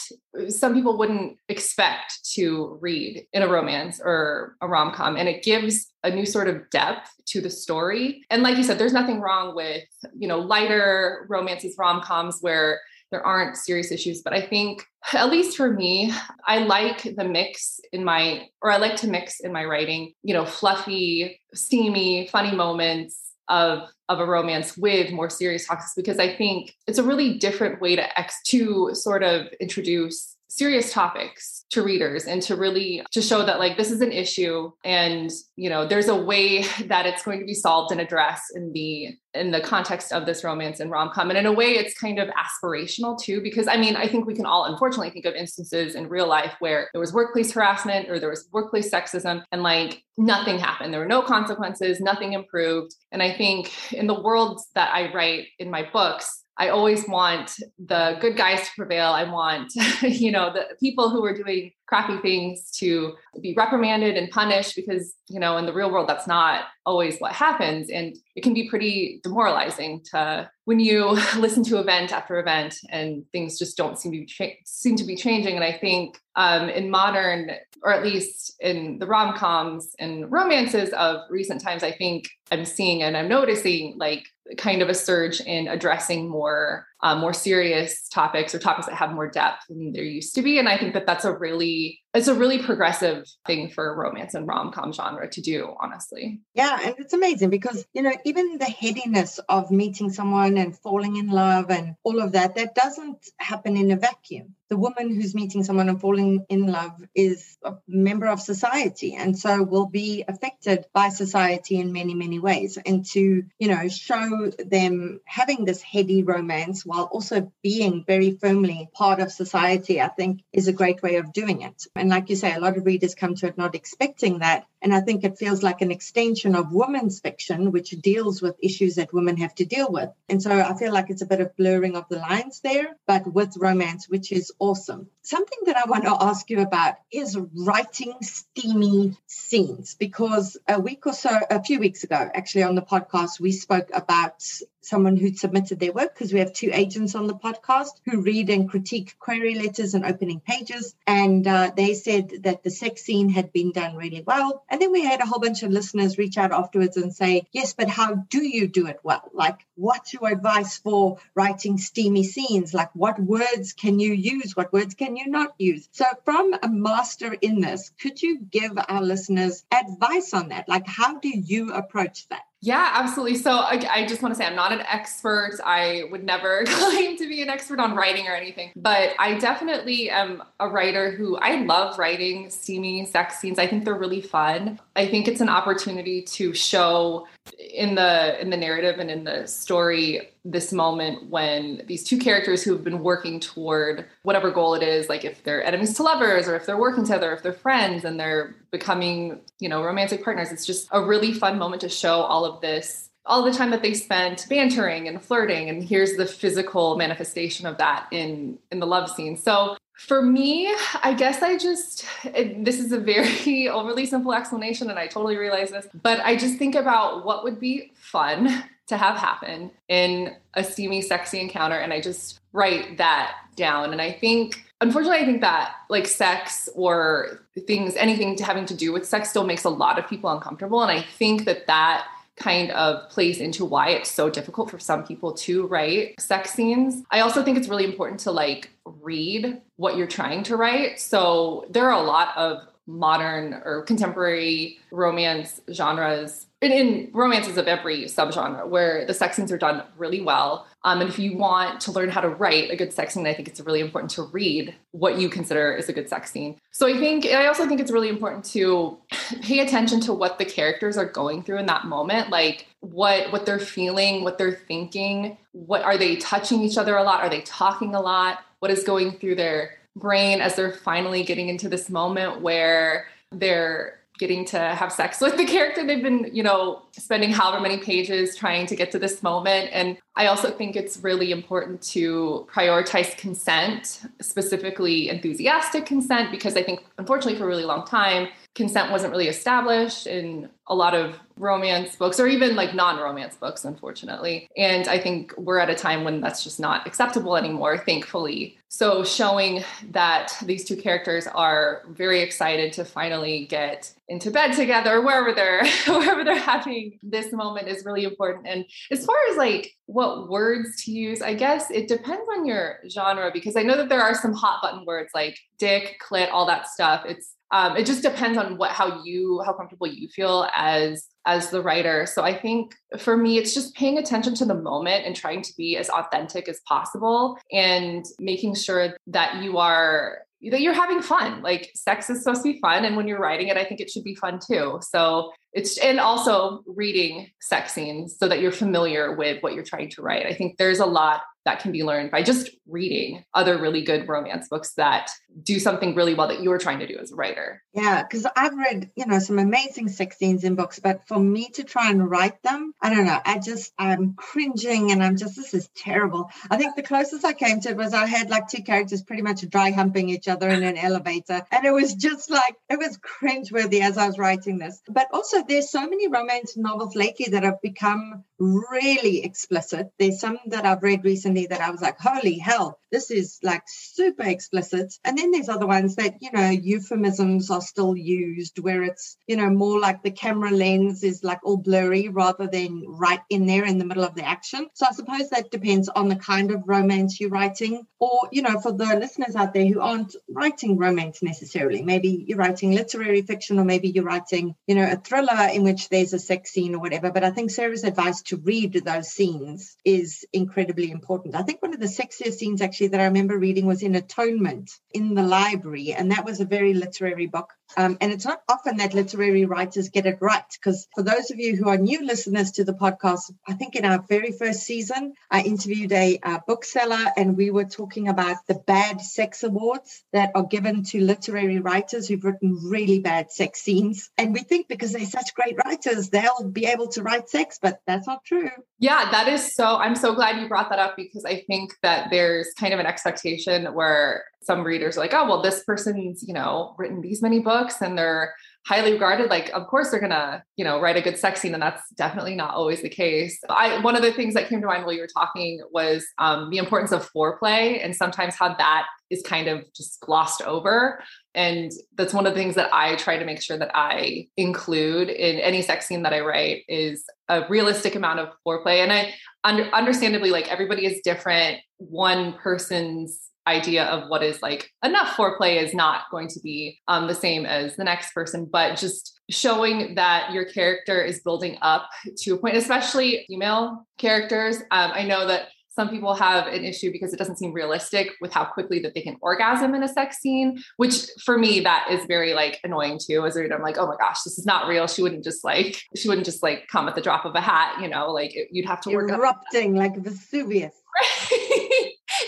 some people wouldn't expect to read in a romance or a rom-com and it gives a new sort of depth to the story. And like you said there's nothing wrong with you know lighter romances rom-coms where there aren't serious issues but i think at least for me i like the mix in my or i like to mix in my writing you know fluffy steamy funny moments of of a romance with more serious topics because I think it's a really different way to ex to sort of introduce serious topics to readers and to really to show that like this is an issue and you know there's a way that it's going to be solved and addressed in the in the context of this romance and rom-com. And in a way it's kind of aspirational too because i mean i think we can all unfortunately think of instances in real life where there was workplace harassment or there was workplace sexism and like nothing happened. There were no consequences nothing improved. And i think in the world that i write in my books I always want the good guys to prevail. I want, you know, the people who are doing crappy things to be reprimanded and punished because, you know, in the real world, that's not always what happens. And it can be pretty demoralizing to when you listen to event after event and things just don't seem to be cha- seem to be changing. And I think um, in modern, or at least in the rom coms and romances of recent times, I think I'm seeing and I'm noticing like kind of a surge in addressing more um, more serious topics or topics that have more depth than there used to be. And i think that that's a really it's a really progressive thing for romance and rom-com genre to do honestly. Yeah and it's amazing because you know even the headiness of meeting someone and falling in love and all of that that doesn't happen in a vacuum. The woman who's meeting someone and falling in love is a member of society and so will be affected by society in many many ways. And to you know show them having this heady romance while also being very firmly part of society i think is a great way of doing it and like you say a lot of readers come to it not expecting that and I think it feels like an extension of women's fiction, which deals with issues that women have to deal with. And so I feel like it's a bit of blurring of the lines there, but with romance, which is awesome. Something that I want to ask you about is writing steamy scenes, because a week or so, a few weeks ago, actually on the podcast, we spoke about someone who'd submitted their work because we have two agents on the podcast who read and critique query letters and opening pages. And uh, they said that the sex scene had been done really well. And then we had a whole bunch of listeners reach out afterwards and say, yes, but how do you do it well? Like, what's your advice for writing steamy scenes? Like, what words can you use? What words can you not use? So, from a master in this, could you give our listeners advice on that? Like, how do you approach that? Yeah, absolutely. So I, I, just want to say I'm not an expert. I would never claim to be an expert on writing or anything, but I definitely am a writer who I love writing steamy sex scenes. I think they're really fun. I think it's an opportunity to show in the in the narrative and in the story this moment when these two characters who have been working toward whatever goal it is like if they're enemies to lovers or if they're working together if they're friends and they're becoming you know romantic partners it's just a really fun moment to show all of this all the time that they spent bantering and flirting and here's the physical manifestation of that in in the love scene. So for me, I guess I just, it, this is a very overly simple explanation, and I totally realize this, but I just think about what would be fun to have happen in a steamy, sexy encounter, and I just write that down. And I think, unfortunately, I think that like sex or things, anything having to do with sex still makes a lot of people uncomfortable. And I think that that kind of plays into why it's so difficult for some people to write sex scenes. I also think it's really important to like read what you're trying to write. So there are a lot of modern or contemporary romance genres in, in romances of every subgenre where the sex scenes are done really well. Um, and if you want to learn how to write a good sex scene, I think it's really important to read what you consider is a good sex scene. So I think I also think it's really important to pay attention to what the characters are going through in that moment, like what what they're feeling, what they're thinking, what are they touching each other a lot? Are they talking a lot? What is going through their brain as they're finally getting into this moment where they're getting to have sex with the character they've been you know spending however many pages trying to get to this moment. And i also think it's really important to prioritize consent specifically enthusiastic consent because i think unfortunately for a really long time consent wasn't really established in a lot of romance books or even like non-romance books unfortunately. And i think we're at a time when that's just not acceptable anymore thankfully. So showing that these two characters are very excited to finally get into bed together wherever they're wherever they're having this moment is really important. And as far as like what words to use i guess it depends on your genre because i know that there are some hot button words like dick clit all that stuff. It's um, it just depends on what how you how comfortable you feel as as the writer. So i think for me it's just paying attention to the moment and trying to be as authentic as possible and making sure that you are that you're having fun. Like sex is supposed to be fun and when you're writing it i think it should be fun too. So it's and also reading sex scenes so that you're familiar with what you're trying to write. I think there's a lot that can be learned by just reading other really good romance books that do something really well that you're trying to do as a writer. Yeah, because I've read, you know, some amazing sex scenes in books, but for me to try and write them, I don't know. I just, I'm cringing and I'm just, this is terrible. I think the closest I came to it was I had like two characters pretty much dry humping each other in an elevator. And it was just like, it was cringeworthy as I was writing this. But also, there's so many romance novels lately that have become really explicit. There's some that I've read recently that I was like, holy hell, this is like super explicit. And then there's other ones that, you know, euphemisms are still used where it's, you know, more like the camera lens is like all blurry rather than right in there in the middle of the action. So I suppose that depends on the kind of romance you're writing. Or, you know, for the listeners out there who aren't writing romance necessarily, maybe you're writing literary fiction or maybe you're writing, you know, a thriller in which there's a sex scene or whatever. But I think Sarah's advice to read those scenes is incredibly important. I think one of the sexiest scenes actually that I remember reading was in Atonement in the library, and that was a very literary book. Um, and it's not often that literary writers get it right, because for those of you who are new listeners to the podcast, I think in our very first season, I interviewed a, a bookseller and we were talking about the bad sex awards that are given to literary writers who've written really bad sex scenes. And we think because they're such great writers, they'll be able to write sex, but that's not true. Yeah, that is so. I'm so glad you brought that up because I think that there's kind of an expectation where some readers are like, oh, well, this person's, you know, written these many books and they're highly regarded. Like, of course, they're gonna, you know, write a good sex scene, and that's definitely not always the case. I one of the things that came to mind while you were talking was um, the importance of foreplay, and sometimes how that is kind of just glossed over. And that's one of the things that I try to make sure that I include in any sex scene that I write is a realistic amount of foreplay. And I under, understandably, like everybody is different. One person's idea of what is like enough foreplay is not going to be um, the same as the next person, but just showing that your character is building up to a point, especially female characters. Um, I know that some people have an issue because it doesn't seem realistic with how quickly that they can orgasm in a sex scene, which for me that is very like annoying too. As a reader, I'm like, oh my gosh, this is not real. She wouldn't just like she wouldn't just like come at the drop of a hat, you know. Like you'd have to work erupting like Vesuvius.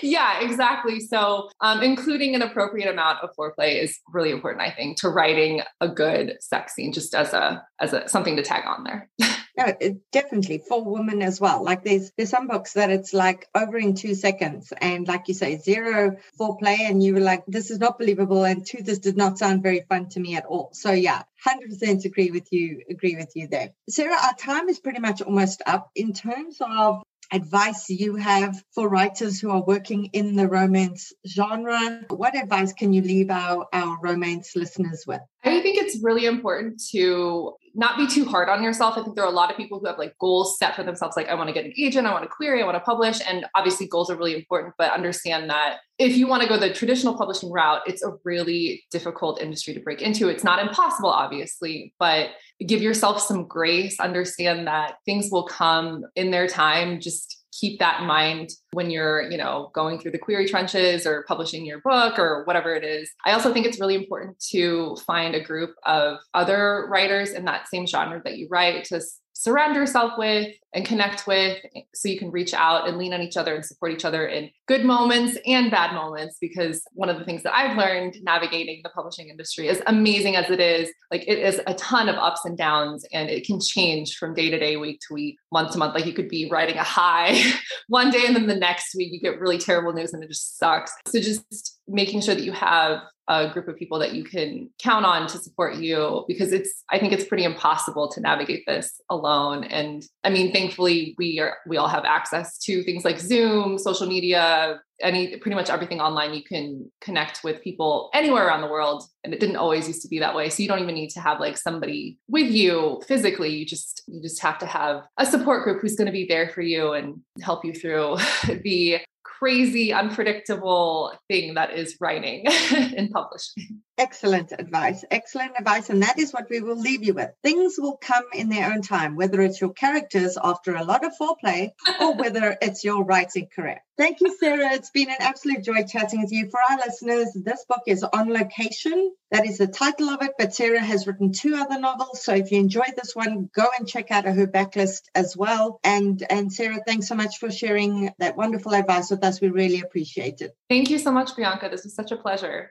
yeah, exactly. So, um, including an appropriate amount of foreplay is really important, I think, to writing a good sex scene, just as a as a something to tag on there. yeah, definitely for women as well. Like there's there's some books that it's like over in two seconds, and like you say, zero foreplay, and you were like, this is not believable, and two, this did not sound very fun to me at all. So yeah, hundred percent agree with you. Agree with you there, Sarah. Our time is pretty much almost up. In terms of advice you have for writers who are working in the romance genre? What advice can you leave our, our romance listeners with? I think it's really important to not be too hard on yourself. I think there are a lot of people who have like goals set for themselves, like I want to get an agent, I want to query, I want to publish. And obviously, goals are really important, but understand that if you want to go the traditional publishing route, it's a really difficult industry to break into. It's not impossible, obviously, but give yourself some grace. Understand that things will come in their time. Just keep that in mind when you're, you know, going through the query trenches or publishing your book or whatever it is. I also think it's really important to find a group of other writers in that same genre that you write to surround yourself with and connect with so you can reach out and lean on each other and support each other in good moments and bad moments because one of the things that I've learned navigating the publishing industry as amazing as it is like it is a ton of ups and downs and it can change from day to day week to week month to month. Like you could be writing a high one day and then the next week you get really terrible news and it just sucks. So just making sure that you have a group of people that you can count on to support you because it's i think it's pretty impossible to navigate this alone. And i mean thankfully we are we all have access to things like zoom social media any pretty much everything online you can connect with people anywhere around the world. And it didn't always used to be that way. So you don't even need to have like somebody with you physically. You just you just have to have a support group who's going to be there for you and help you through the crazy, unpredictable thing that is writing and publishing. Excellent advice. Excellent advice. And that is what we will leave you with. Things will come in their own time, whether it's your characters after a lot of foreplay or whether it's your writing career. Thank you, Sarah. It's been an absolute joy chatting with you. For our listeners, this book is On Location. That is the title of it, but Sarah has written two other novels. So if you enjoyed this one, go and check out her backlist as well. And and Sarah, thanks so much for sharing that wonderful advice with us. We really appreciate it. Thank you so much, Bianca. This was such a pleasure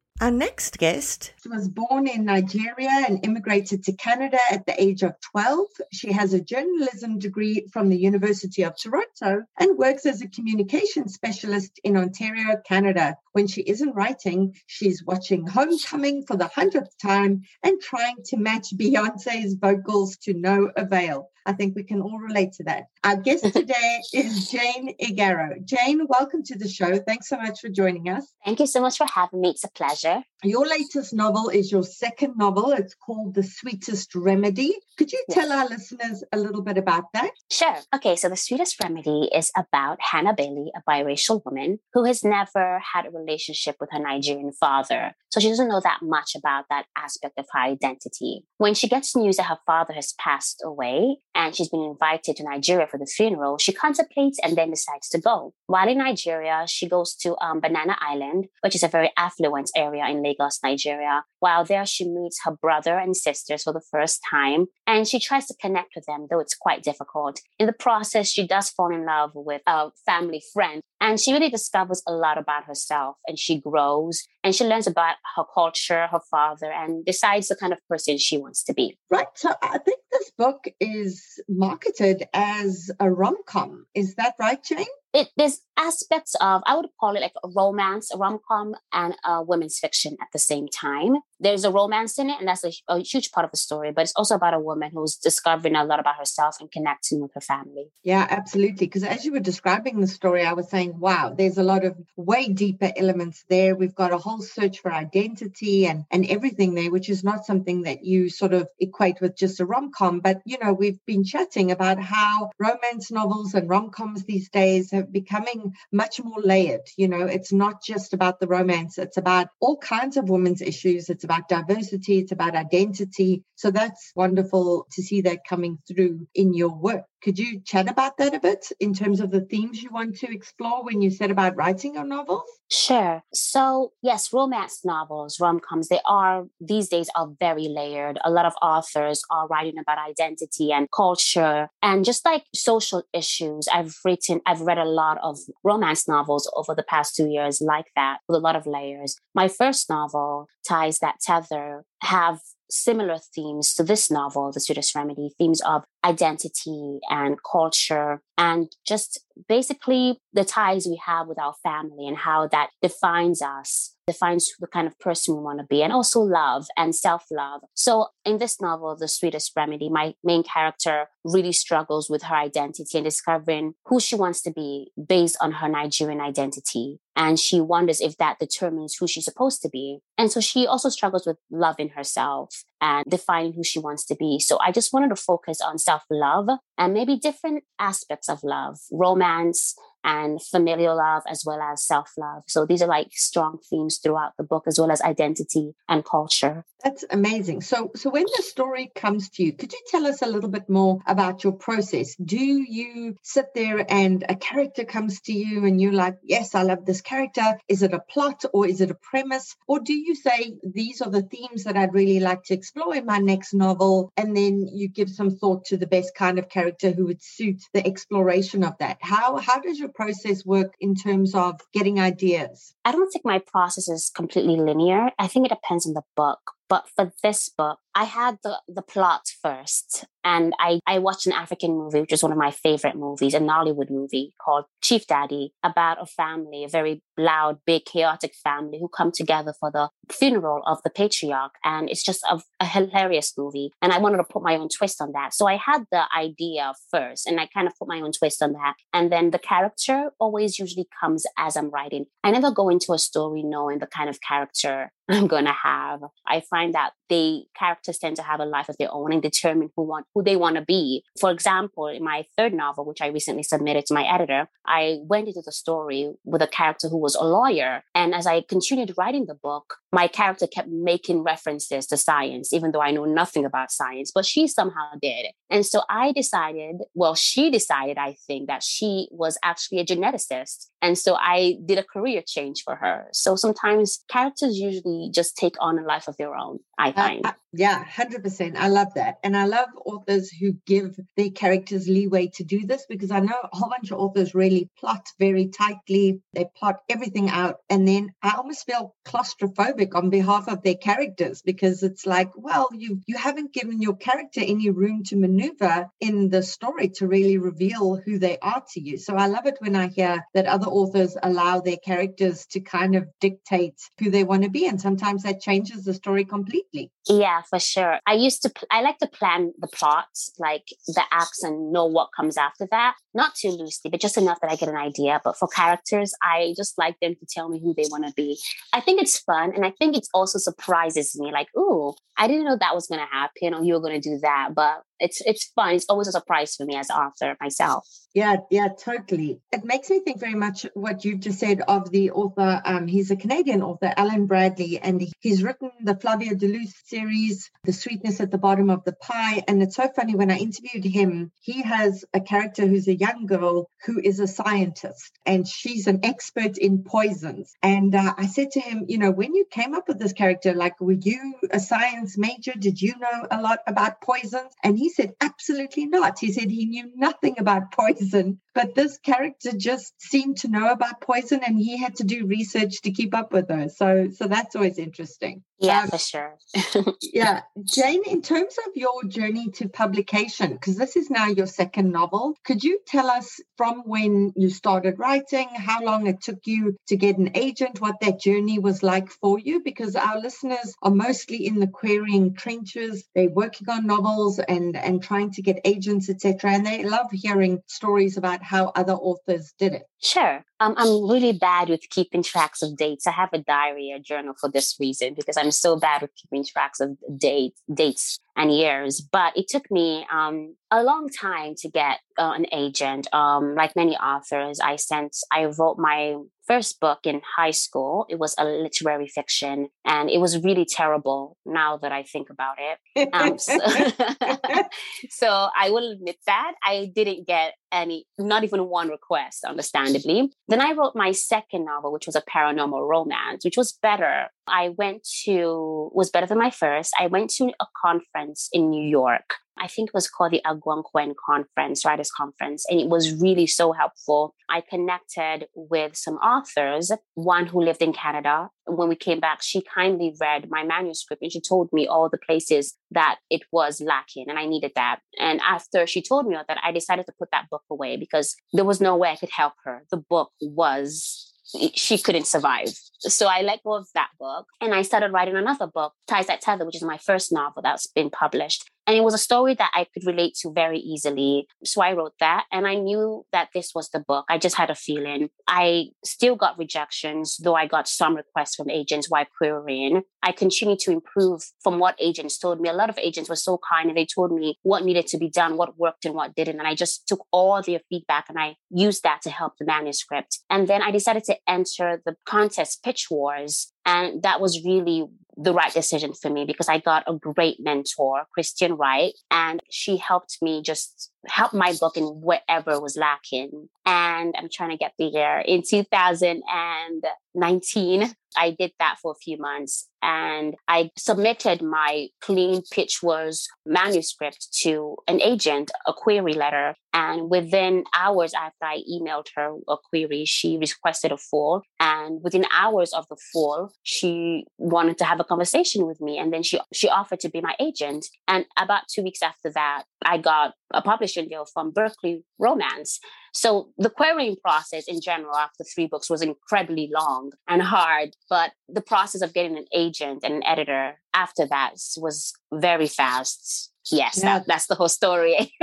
Our next guest. She was born in Nigeria and immigrated to Canada at the age of 12. She has a journalism degree from the University of Toronto and works as a communication specialist in Ontario, Canada. When she isn't writing, she's watching Homecoming for the hundredth time and trying to match Beyonce's vocals to no avail. I think we can all relate to that. Our guest today is Jane Igharo. Jane, welcome to the show. Thanks so much for joining us. Thank you so much for having me. It's a pleasure. Your latest novel is your second novel. It's called The Sweetest Remedy. Could you tell our listeners a little bit about that? Sure. Okay, so The Sweetest Remedy is about Hannah Bailey, a biracial woman who has never had a relationship with her Nigerian father. So she doesn't know that much about that aspect of her identity. When she gets news that her father has passed away and she's been invited to Nigeria for the funeral, she contemplates and then decides to go. While in Nigeria, she goes to um, Banana Island, which is a very affluent area in Lagos, Nigeria. While there, she meets her brother and sisters for the first time, and she tries to connect with them, though it's quite difficult. In the process, she does fall in love with a family friend, and she really discovers a lot about herself, and she grows, and she learns about her culture, her father, and decides the kind of person she wants to be. Right. So I think this book is marketed as a rom com. Is that right, Jane? It, there's aspects of I would call it like a romance, a rom com, and a women's fiction at the same time. There's a romance in it, and that's a, a, huge part of the story. But it's also about a woman who's discovering a lot about herself and connecting with her family. Yeah, absolutely. Because as you were describing the story, I was saying, wow, there's a lot of way deeper elements there. We've got a whole search for identity and and everything there, which is not something that you sort of equate with just a rom com. But you know, we've been chatting about how romance novels and rom coms these days have becoming much more layered. You know, it's not just about the romance, it's about all kinds of women's issues. It's about diversity, it's about identity. So that's wonderful to see that coming through in your work. Could you chat about that a bit in terms of the themes you want to explore when you said about writing your novels? Sure. So, yes, romance novels, rom coms, they are these days are very layered. A lot of authors are writing about identity and culture and just like social issues. I've written, I've read a lot of romance novels over the past two years like that with a lot of layers. My first novel, Ties That Tether, have similar themes to this novel, The Sweetest Remedy, themes of identity and culture and just basically the ties we have with our family and how that defines us defines the kind of person we want to be and also love and self-love. So in this novel the sweetest remedy my main character really struggles with her identity and discovering who she wants to be based on her nigerian identity. And she wonders if that determines who she's supposed to be. And so she also struggles with loving herself and defining who she wants to be. So i just wanted to focus on self-love and maybe different aspects of love, romance, and familial love as well as self love. So these are like strong themes throughout the book, as well as identity and culture. That's amazing. So, so when the story comes to you, could you tell us a little bit more about your process? Do you sit there and a character comes to you and you're like, yes, I love this character? Is it a plot or is it a premise? Or do you say, these are the themes that I'd really like to explore in my next novel? And then you give some thought to the best kind of character who would suit the exploration of that. How, how does your process work in terms of getting ideas? I don't think my process is completely linear. I think it depends on the book. But for this book, I had the, the plot first. And I, I watched an African movie, which is one of my favorite movies, a Nollywood movie called Chief Daddy, about a family, a very loud, big, chaotic family who come together for the funeral of the patriarch. And it's just a, a hilarious movie. And I wanted to put my own twist on that. So I had the idea first and I kind of put my own twist on that. And then the character always usually comes as I'm writing. I never go into a story knowing the kind of character I'm going to have. I find that they characters tend to have a life of their own and determine who want who they want to be. For example, in my third novel, which I recently submitted to my editor, I went into the story with a character who was a lawyer. And as I continued writing the book, my character kept making references to science, even though I know nothing about science, but she somehow did. And so I decided, well, she decided, I think, that she was actually a geneticist. And so I did a career change for her. So sometimes characters usually just take on a life of their own, I find. Uh, uh, yeah, 100%. I love that. And I love authors who give their characters leeway to do this because I know a whole bunch of authors really plot very tightly. They plot everything out. And then I almost feel claustrophobic on behalf of their characters because it's like, well, you, you haven't given your character any room to maneuver in the story to really reveal who they are to you. So I love it when I hear that other authors allow their characters to kind of dictate who they want to be. And sometimes that changes the story completely. Yeah, for sure. I used to, I like to plan the plots, like the acts and know what comes after that. Not too loosely, but just enough that I get an idea. But for characters, I just like them to tell me who they want to be. I think it's fun. And I think it also surprises me like, ooh, I didn't know that was going to happen or you were going to do that. But it's it's fun. It's always a surprise for me as author myself. Yeah, yeah, totally. It makes me think very much what you've just said of the author. Um, he's a Canadian author, Alan Bradley, and he's written the Flavia de Luce series, The Sweetness at the Bottom of the Pie. And it's so funny when I interviewed him, he has a character who's a young girl who is a scientist, and she's an expert in poisons. And uh, I said to him, you know, when you came up with this character, like, were you a science major? Did you know a lot about poisons? And he said, absolutely not. He said he knew nothing about poison, but this character just seemed to know about poison and he had to do research to keep up with her. So, so that's always interesting. Yeah, um, for sure. yeah. Jane, in terms of your journey to publication, because this is now your second novel, could you tell us from when you started writing, how long it took you to get an agent, what that journey was like for you? Because our listeners are mostly in the querying trenches. They're working on novels and, and trying to get agents, etc. And they love hearing stories about how other authors did it. Sure. Um, I'm really bad with keeping tracks of dates. I have a diary, a journal for this reason, because I'm so bad with keeping tracks of date, dates and years. But it took me um, a long time to get uh, an agent. Um, like many authors, I sent, I wrote my first book in high school. It was a literary fiction, and it was really terrible now that I think about it. Um, so, so, I will admit that I didn't get any, not even one request, understandably. Then I wrote my second novel, which was a paranormal romance, which was better. I went to, was better than my first. I went to a conference in New York I think it was called the Algonkian Conference, Writers Conference, and it was really so helpful. I connected with some authors, one who lived in Canada. When we came back, she kindly read my manuscript and she told me all the places that it was lacking, and I needed that. And after she told me all that, I decided to put that book away because there was no way I could help her. The book was she couldn't survive. So I let go of that book and I started writing another book, Ties That Tether, which is my first novel that's been published. And it was a story that I could relate to very easily. So I wrote that and I knew that this was the book. I just had a feeling. I still got rejections, though I got some requests from agents while querying. I continued to improve from what agents told me. A lot of agents were so kind and they told me what needed to be done, what worked and what didn't. And I just took all their feedback and I used that to help the manuscript. And then I decided to enter the contest Pitch Wars. And that was really the right decision for me because I got a great mentor, Christian Wright, and she helped me just help my book in whatever was lacking. And I'm trying to get there. In 2019, I did that for a few months and I submitted my clean Pitch Wars manuscript to an agent, a query letter. And within hours after I emailed her a query, she requested a full. And within hours of the full, she wanted to have a conversation with me. And then she she offered to be my agent. And about two weeks after that, I got a publishing deal from Berkley Romance. So the querying process in general after three books was incredibly long and hard, but the process of getting an agent and an editor after that was very fast. Yes yeah. that, that's the whole story.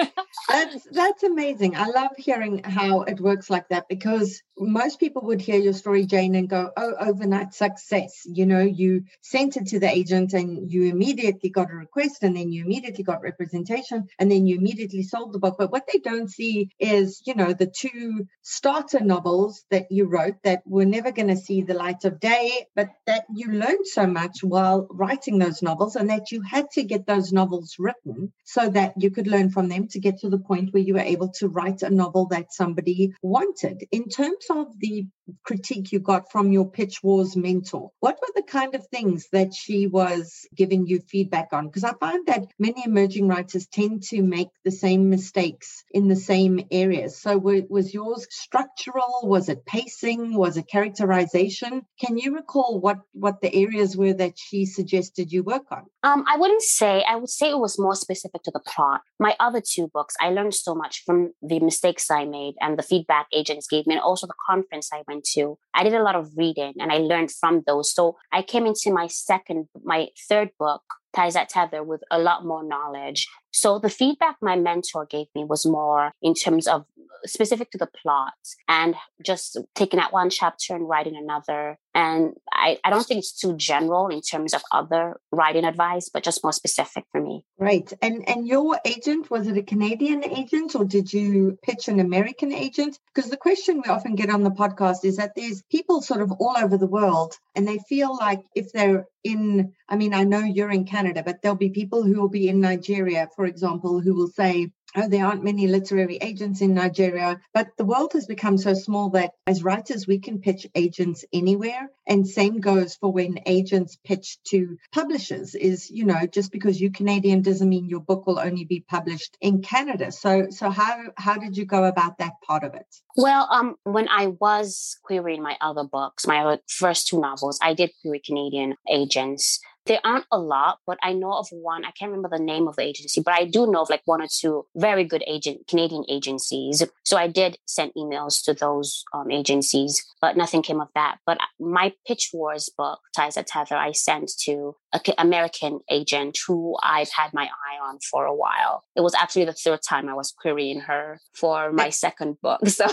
That's that's amazing. I love hearing how it works like that because most people would hear your story jane and go oh overnight success. You know you sent it to the agent and you immediately got a request and then you immediately got representation and then you immediately sold the book. But what they don't see is you know the two starter novels that you wrote that were never going to see the light of day but that you learned so much while writing those novels and that you had to get those novels written so that you could learn from them to get to the point where you were able to write a novel that somebody wanted. In terms of the critique you got from your pitch wars mentor? What were the kind of things that she was giving you feedback on? Because i find that many emerging writers tend to make the same mistakes in the same areas so was yours structural? Was it pacing? Was it characterization? Can you recall what what the areas were that she suggested you work on? Um, i wouldn't say i would say it was more specific to the plot. My other two books i learned so much from the mistakes i made and the feedback agents gave me and also the conference i went to. I did a lot of reading and I learned from those. So I came into my second, my third book, Ties That Tether, with a lot more knowledge. So the feedback my mentor gave me was more in terms of specific to the plot and just taking out one chapter and writing another. And I, I don't think it's too general in terms of other writing advice, but just more specific for me. Right. And and your agent, was it a Canadian agent or did you pitch an American agent? Because the question we often get on the podcast is that there's people sort of all over the world and they feel like if they're in, I mean, I know you're in Canada, but there'll be people who will be in Nigeria, for example, who will say, Oh, there aren't many literary agents in Nigeria, but the world has become so small that as writers, we can pitch agents anywhere. And same goes for when agents pitch to publishers is, you know, just because you're Canadian doesn't mean your book will only be published in Canada. So, so how, how did you go about that part of it? Well, um, when I was querying my other books, my first two novels, I did query Canadian agents there aren't a lot, but I know of one. I can't remember the name of the agency, but I do know of like one or two very good agent Canadian agencies. So I did send emails to those um, agencies, but nothing came of that. But my Pitch Wars book, Ties That Tether, I sent to American agent who I've had my eye on for a while. It was actually the third time I was querying her for my second book. So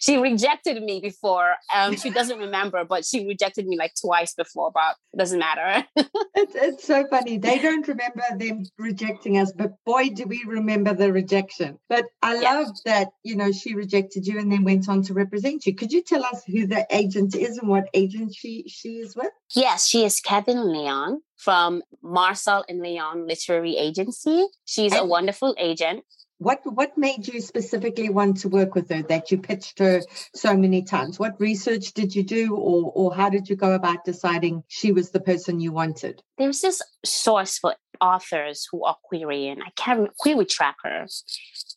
she rejected me before. Um, she doesn't remember, but she rejected me like twice before, but it doesn't matter. it's, it's so funny. They don't remember them rejecting us, but boy, do we remember the rejection. But I yeah. love that, you know, she rejected you and then went on to represent you. Could you tell us who the agent is and what agent she, she is with? Yes, she is Kevan Lyon from Marsal and Lyon Literary Agency. She's and- a wonderful agent. What what made you specifically want to work with her that you pitched her so many times? What research did you do or or how did you go about deciding she was the person you wanted? There's this source for authors who are querying. I can't query tracker.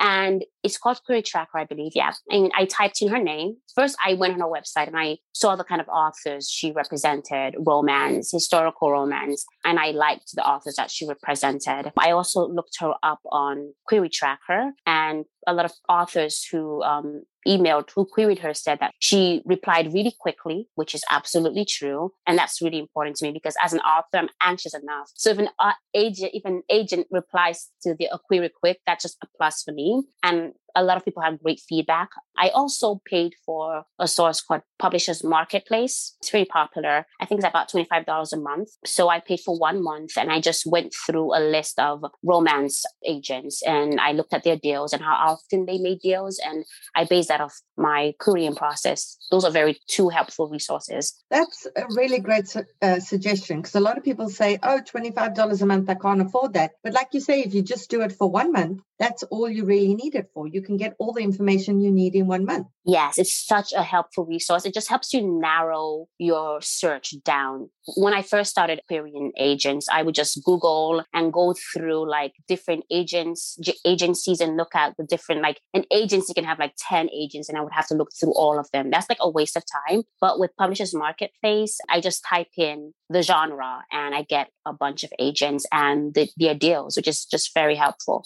And it's called Query Tracker, I believe. Yeah. And I typed in her name. First, I went on her website and I saw the kind of authors she represented romance, historical romance, and I liked the authors that she represented. I also looked her up on Query Tracker and a lot of authors who um, emailed who queried her said that she replied really quickly, which is absolutely true. And that's really important to me because as an author, I'm anxious enough. So if an uh, agent, if an agent replies to the a query quick, that's just a plus for me. And a lot of people have great feedback. I also paid for a source called Publishers Marketplace. It's very popular. I think it's about $25 a month. So I paid for one month and I just went through a list of romance agents and I looked at their deals and how often they made deals. And I based that off my querying process. Those are very two helpful resources. That's a really great su- uh, suggestion because a lot of people say, oh, $25 a month, I can't afford that. But like you say, if you just do it for one month, that's all you really need it for. You can get all the information you need in one month. Yes, it's such a helpful resource. It just helps you narrow your search down. When I first started querying agents, I would just Google and go through like different agents, agencies and look at the different, like an agency can have like 10 agents and I would have to look through all of them. That's like a waste of time. But with Publishers Marketplace, I just type in the genre and I get a bunch of agents and the, their deals, which is just very helpful.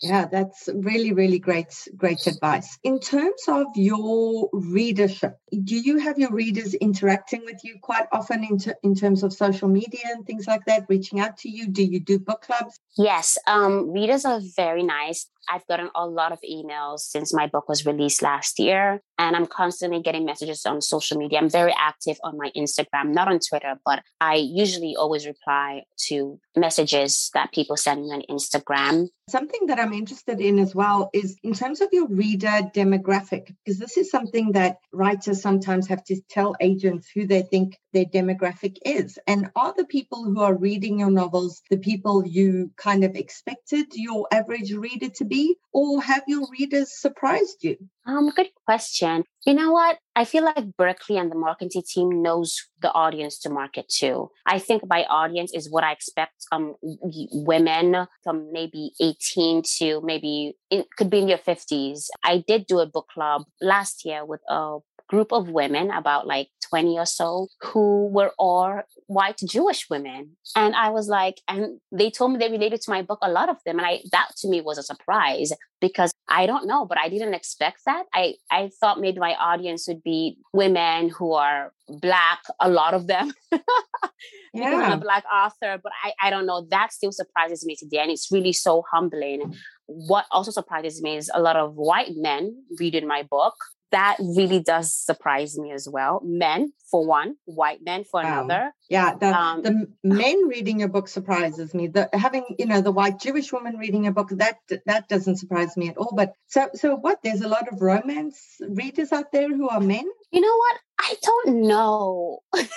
Yeah, that's really, really great, great advice. In terms of your readership, do you have your readers interacting with you quite often in, ter- in terms of social media and things like that, reaching out to you? Do you do book clubs? Yes, um, readers are very nice. I've gotten a lot of emails since my book was released last year, and I'm constantly getting messages on social media. I'm very active on my Instagram, not on Twitter, but I usually always reply to messages that people send me on Instagram. Something that I'm interested in as well is in terms of your reader demographic, because this is something that writers sometimes have to tell agents who they think their demographic is. And are the people who are reading your novels the people you kind of expected your average reader to be? Or have your readers surprised you? Um, good question. You know what? I feel like Berkley and the marketing team knows the audience to market to. I think my audience is what I expect um women from maybe 18 to maybe it could be in your 50s. I did do a book club last year with a group of women, about like 20 or so, who were all white Jewish women. And I was like, and they told me they related to my book, a lot of them. And I that to me was a surprise because I don't know, but I didn't expect that. I, I thought maybe my audience would be women who are black, a lot of them. because I'm a black author, but I, I don't know. That still surprises me today. And it's really so humbling. What also surprises me is a lot of white men reading my book that really does surprise me as well. Men, for one, white men for wow. another. Yeah, the, um, the men reading a book surprises me. The having you know the white Jewish woman reading a book that that doesn't surprise me at all. But so so what? There's a lot of romance readers out there who are men. You know what? I don't know.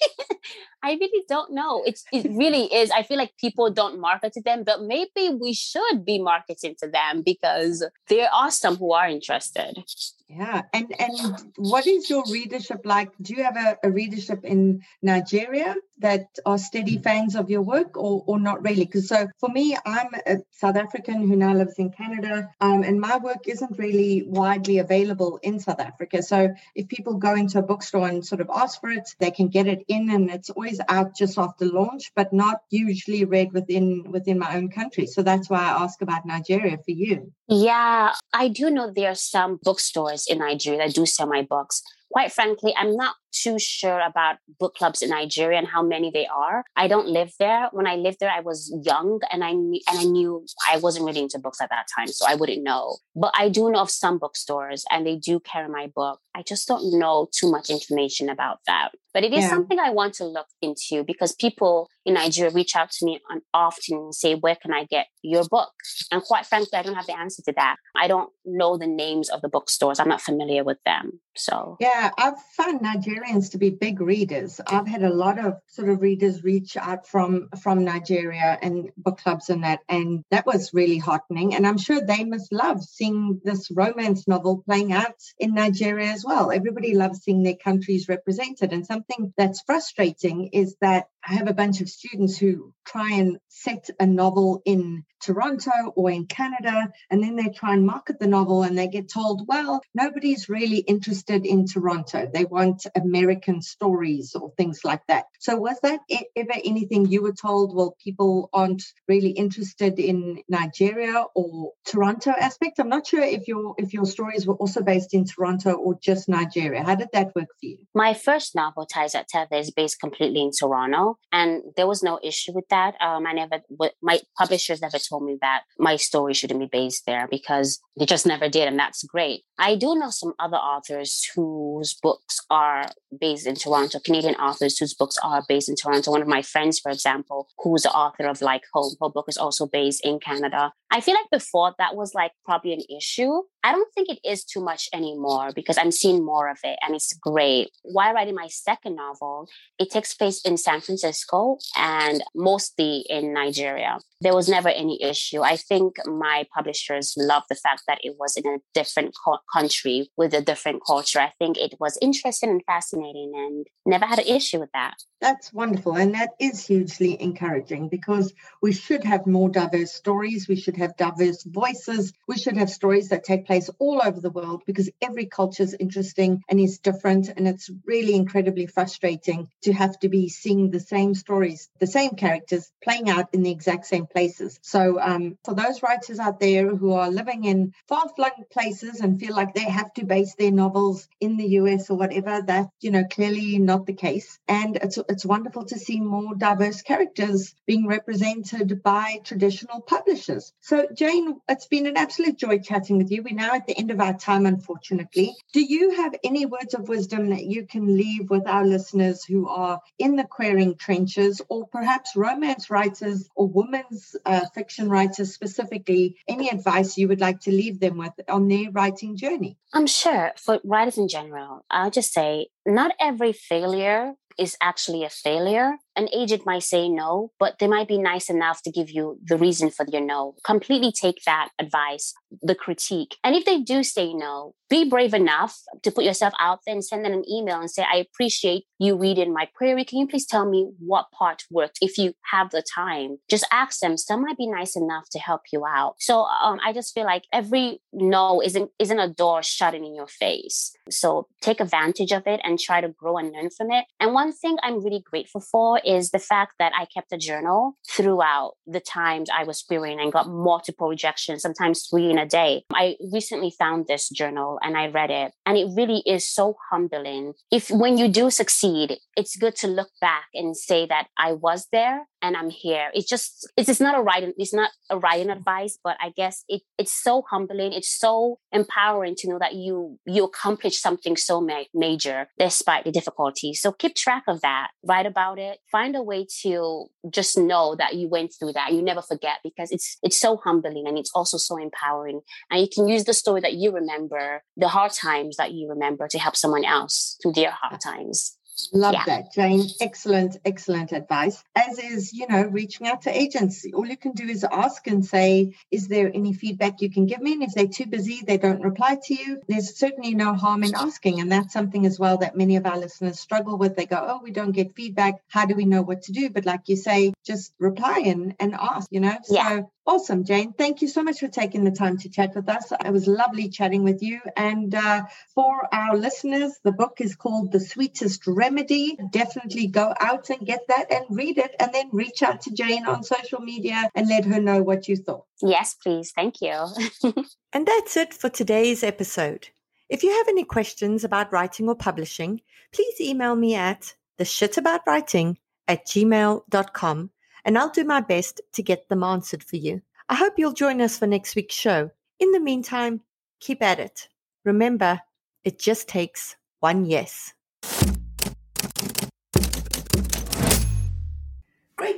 I really don't know. It's it really is. I feel like people don't market to them, but maybe we should be marketing to them because there are some who are interested. Yeah, and and what is your readership like? Do you have a, a readership in Nigeria that are steady fans of your work, or or not really? Because so for me, I'm a South African who now lives in Canada, um, and my work isn't really widely available in South Africa. So if people go into a bookstore and sort of ask for it, they can get it in, and it's always out just after launch, but not usually read within within my own country. So that's why I ask about Nigeria for you. Yeah, I do know there are some bookstores in Nigeria that do sell my books. Quite frankly, I'm not too sure about book clubs in Nigeria and how many they are. I don't live there. When I lived there, I was young and I and I knew I wasn't really into books at that time, so I wouldn't know. But I do know of some bookstores and they do carry my book. I just don't know too much information about that. But it is yeah. something I want to look into because people in Nigeria reach out to me on, often and say, Where can I get your book? And quite frankly, I don't have the answer to that. I don't know the names of the bookstores, I'm not familiar with them. So, yeah, I've found Nigerians to be big readers. I've had a lot of sort of readers reach out from, from Nigeria and book clubs and that. And that was really heartening. And I'm sure they must love seeing this romance novel playing out in Nigeria as well. Everybody loves seeing their countries represented. And something that's frustrating is that I have a bunch of students who try and set a novel in Toronto or in Canada, and then they try and market the novel and they get told, well, nobody's really interested in Toronto. They want American stories or things like that. So, was that ever anything you were told, well, people aren't really interested in Nigeria or Toronto aspect? I'm not sure if your if your stories were also based in Toronto or just Nigeria. How did that work for you? My first novel, Ties That Tether, is based completely in Toronto. And there was no issue with that. Um, I never, my publishers never told me that my story shouldn't be based there because they just never did. And that's great. I do know some other authors whose books are based in Toronto, Canadian authors whose books are based in Toronto. One of my friends, for example, who's the author of Like Home, her book is also based in Canada. I feel like before that was like probably an issue. I don't think it is too much anymore because I'm seeing more of it and it's great. While writing my second novel, it takes place in San Francisco and mostly in Nigeria. There was never any issue. I think my publishers love the fact that it was in a different co- country with a different culture. I think it was interesting and fascinating and never had an issue with that. That's wonderful. And that is hugely encouraging because we should have more diverse stories. We should have diverse voices. We should have stories that take place all over the world because every culture is interesting and is different. And it's really incredibly frustrating to have to be seeing the same stories, the same characters playing out in the exact same places. So, um, for those writers out there who are living in far flung places and feel like they have to base their novels in the US or whatever, that's, you know, clearly not the case. And it's it's wonderful to see more diverse characters being represented by traditional publishers. So, Jane, it's been an absolute joy chatting with you. We're now at the end of our time, unfortunately. Do you have any words of wisdom that you can leave with our listeners who are in the querying trenches, or perhaps romance writers or women's uh, fiction writers specifically? Any advice you would like to leave them with on their writing journey? I'm sure for writers in general, I'll just say not every failure is actually a failure. An agent might say no, but they might be nice enough to give you the reason for your no. Completely take that advice, the critique. And if they do say no, be brave enough to put yourself out there and send them an email and say, I appreciate you reading my query. Can you please tell me what part worked if you have the time? Just ask them. Some might be nice enough to help you out. So um, I just feel like every no isn't isn't a door shutting in your face. So take advantage of it and try to grow and learn from it. And one thing I'm really grateful for is the fact that I kept a journal throughout the times I was querying and got multiple rejections, sometimes three in a day. I recently found this journal and I read it, and it really is so humbling. If when you do succeed, it's good to look back and say that I was there and I'm here. It's just it's not a writing it's not a writing advice, but I guess it it's so humbling. It's so empowering to know that you you accomplished something so ma- major despite the difficulties. So keep track of that. Write about it. Find a way to just know that you went through that. You never forget because it's it's so humbling and it's also so empowering. And you can use the story that you remember, the hard times that you remember to help someone else through their hard times. Love yeah. that, Jane. Excellent, excellent advice. As is, you know, reaching out to agents. All you can do is ask and say, is there any feedback you can give me? And if they're too busy, they don't reply to you, there's certainly no harm in asking. And that's something as well that many of our listeners struggle with. They go, oh, we don't get feedback. How do we know what to do? But like you say, just reply and, and ask, you know? Yeah. So Awesome, Jane. Thank you so much for taking the time to chat with us. It was lovely chatting with you. And uh, for our listeners, the book is called The Sweetest Remedy. Definitely go out and get that and read it, and then reach out to Jane on social media and let her know what you thought. Yes, please. Thank you. and that's it for today's episode. If you have any questions about writing or publishing, please email me at the shitaboutwriting at gmail.com and I'll do my best to get them answered for you. I hope you'll join us for next week's show. In the meantime, keep at it. Remember, it just takes one yes.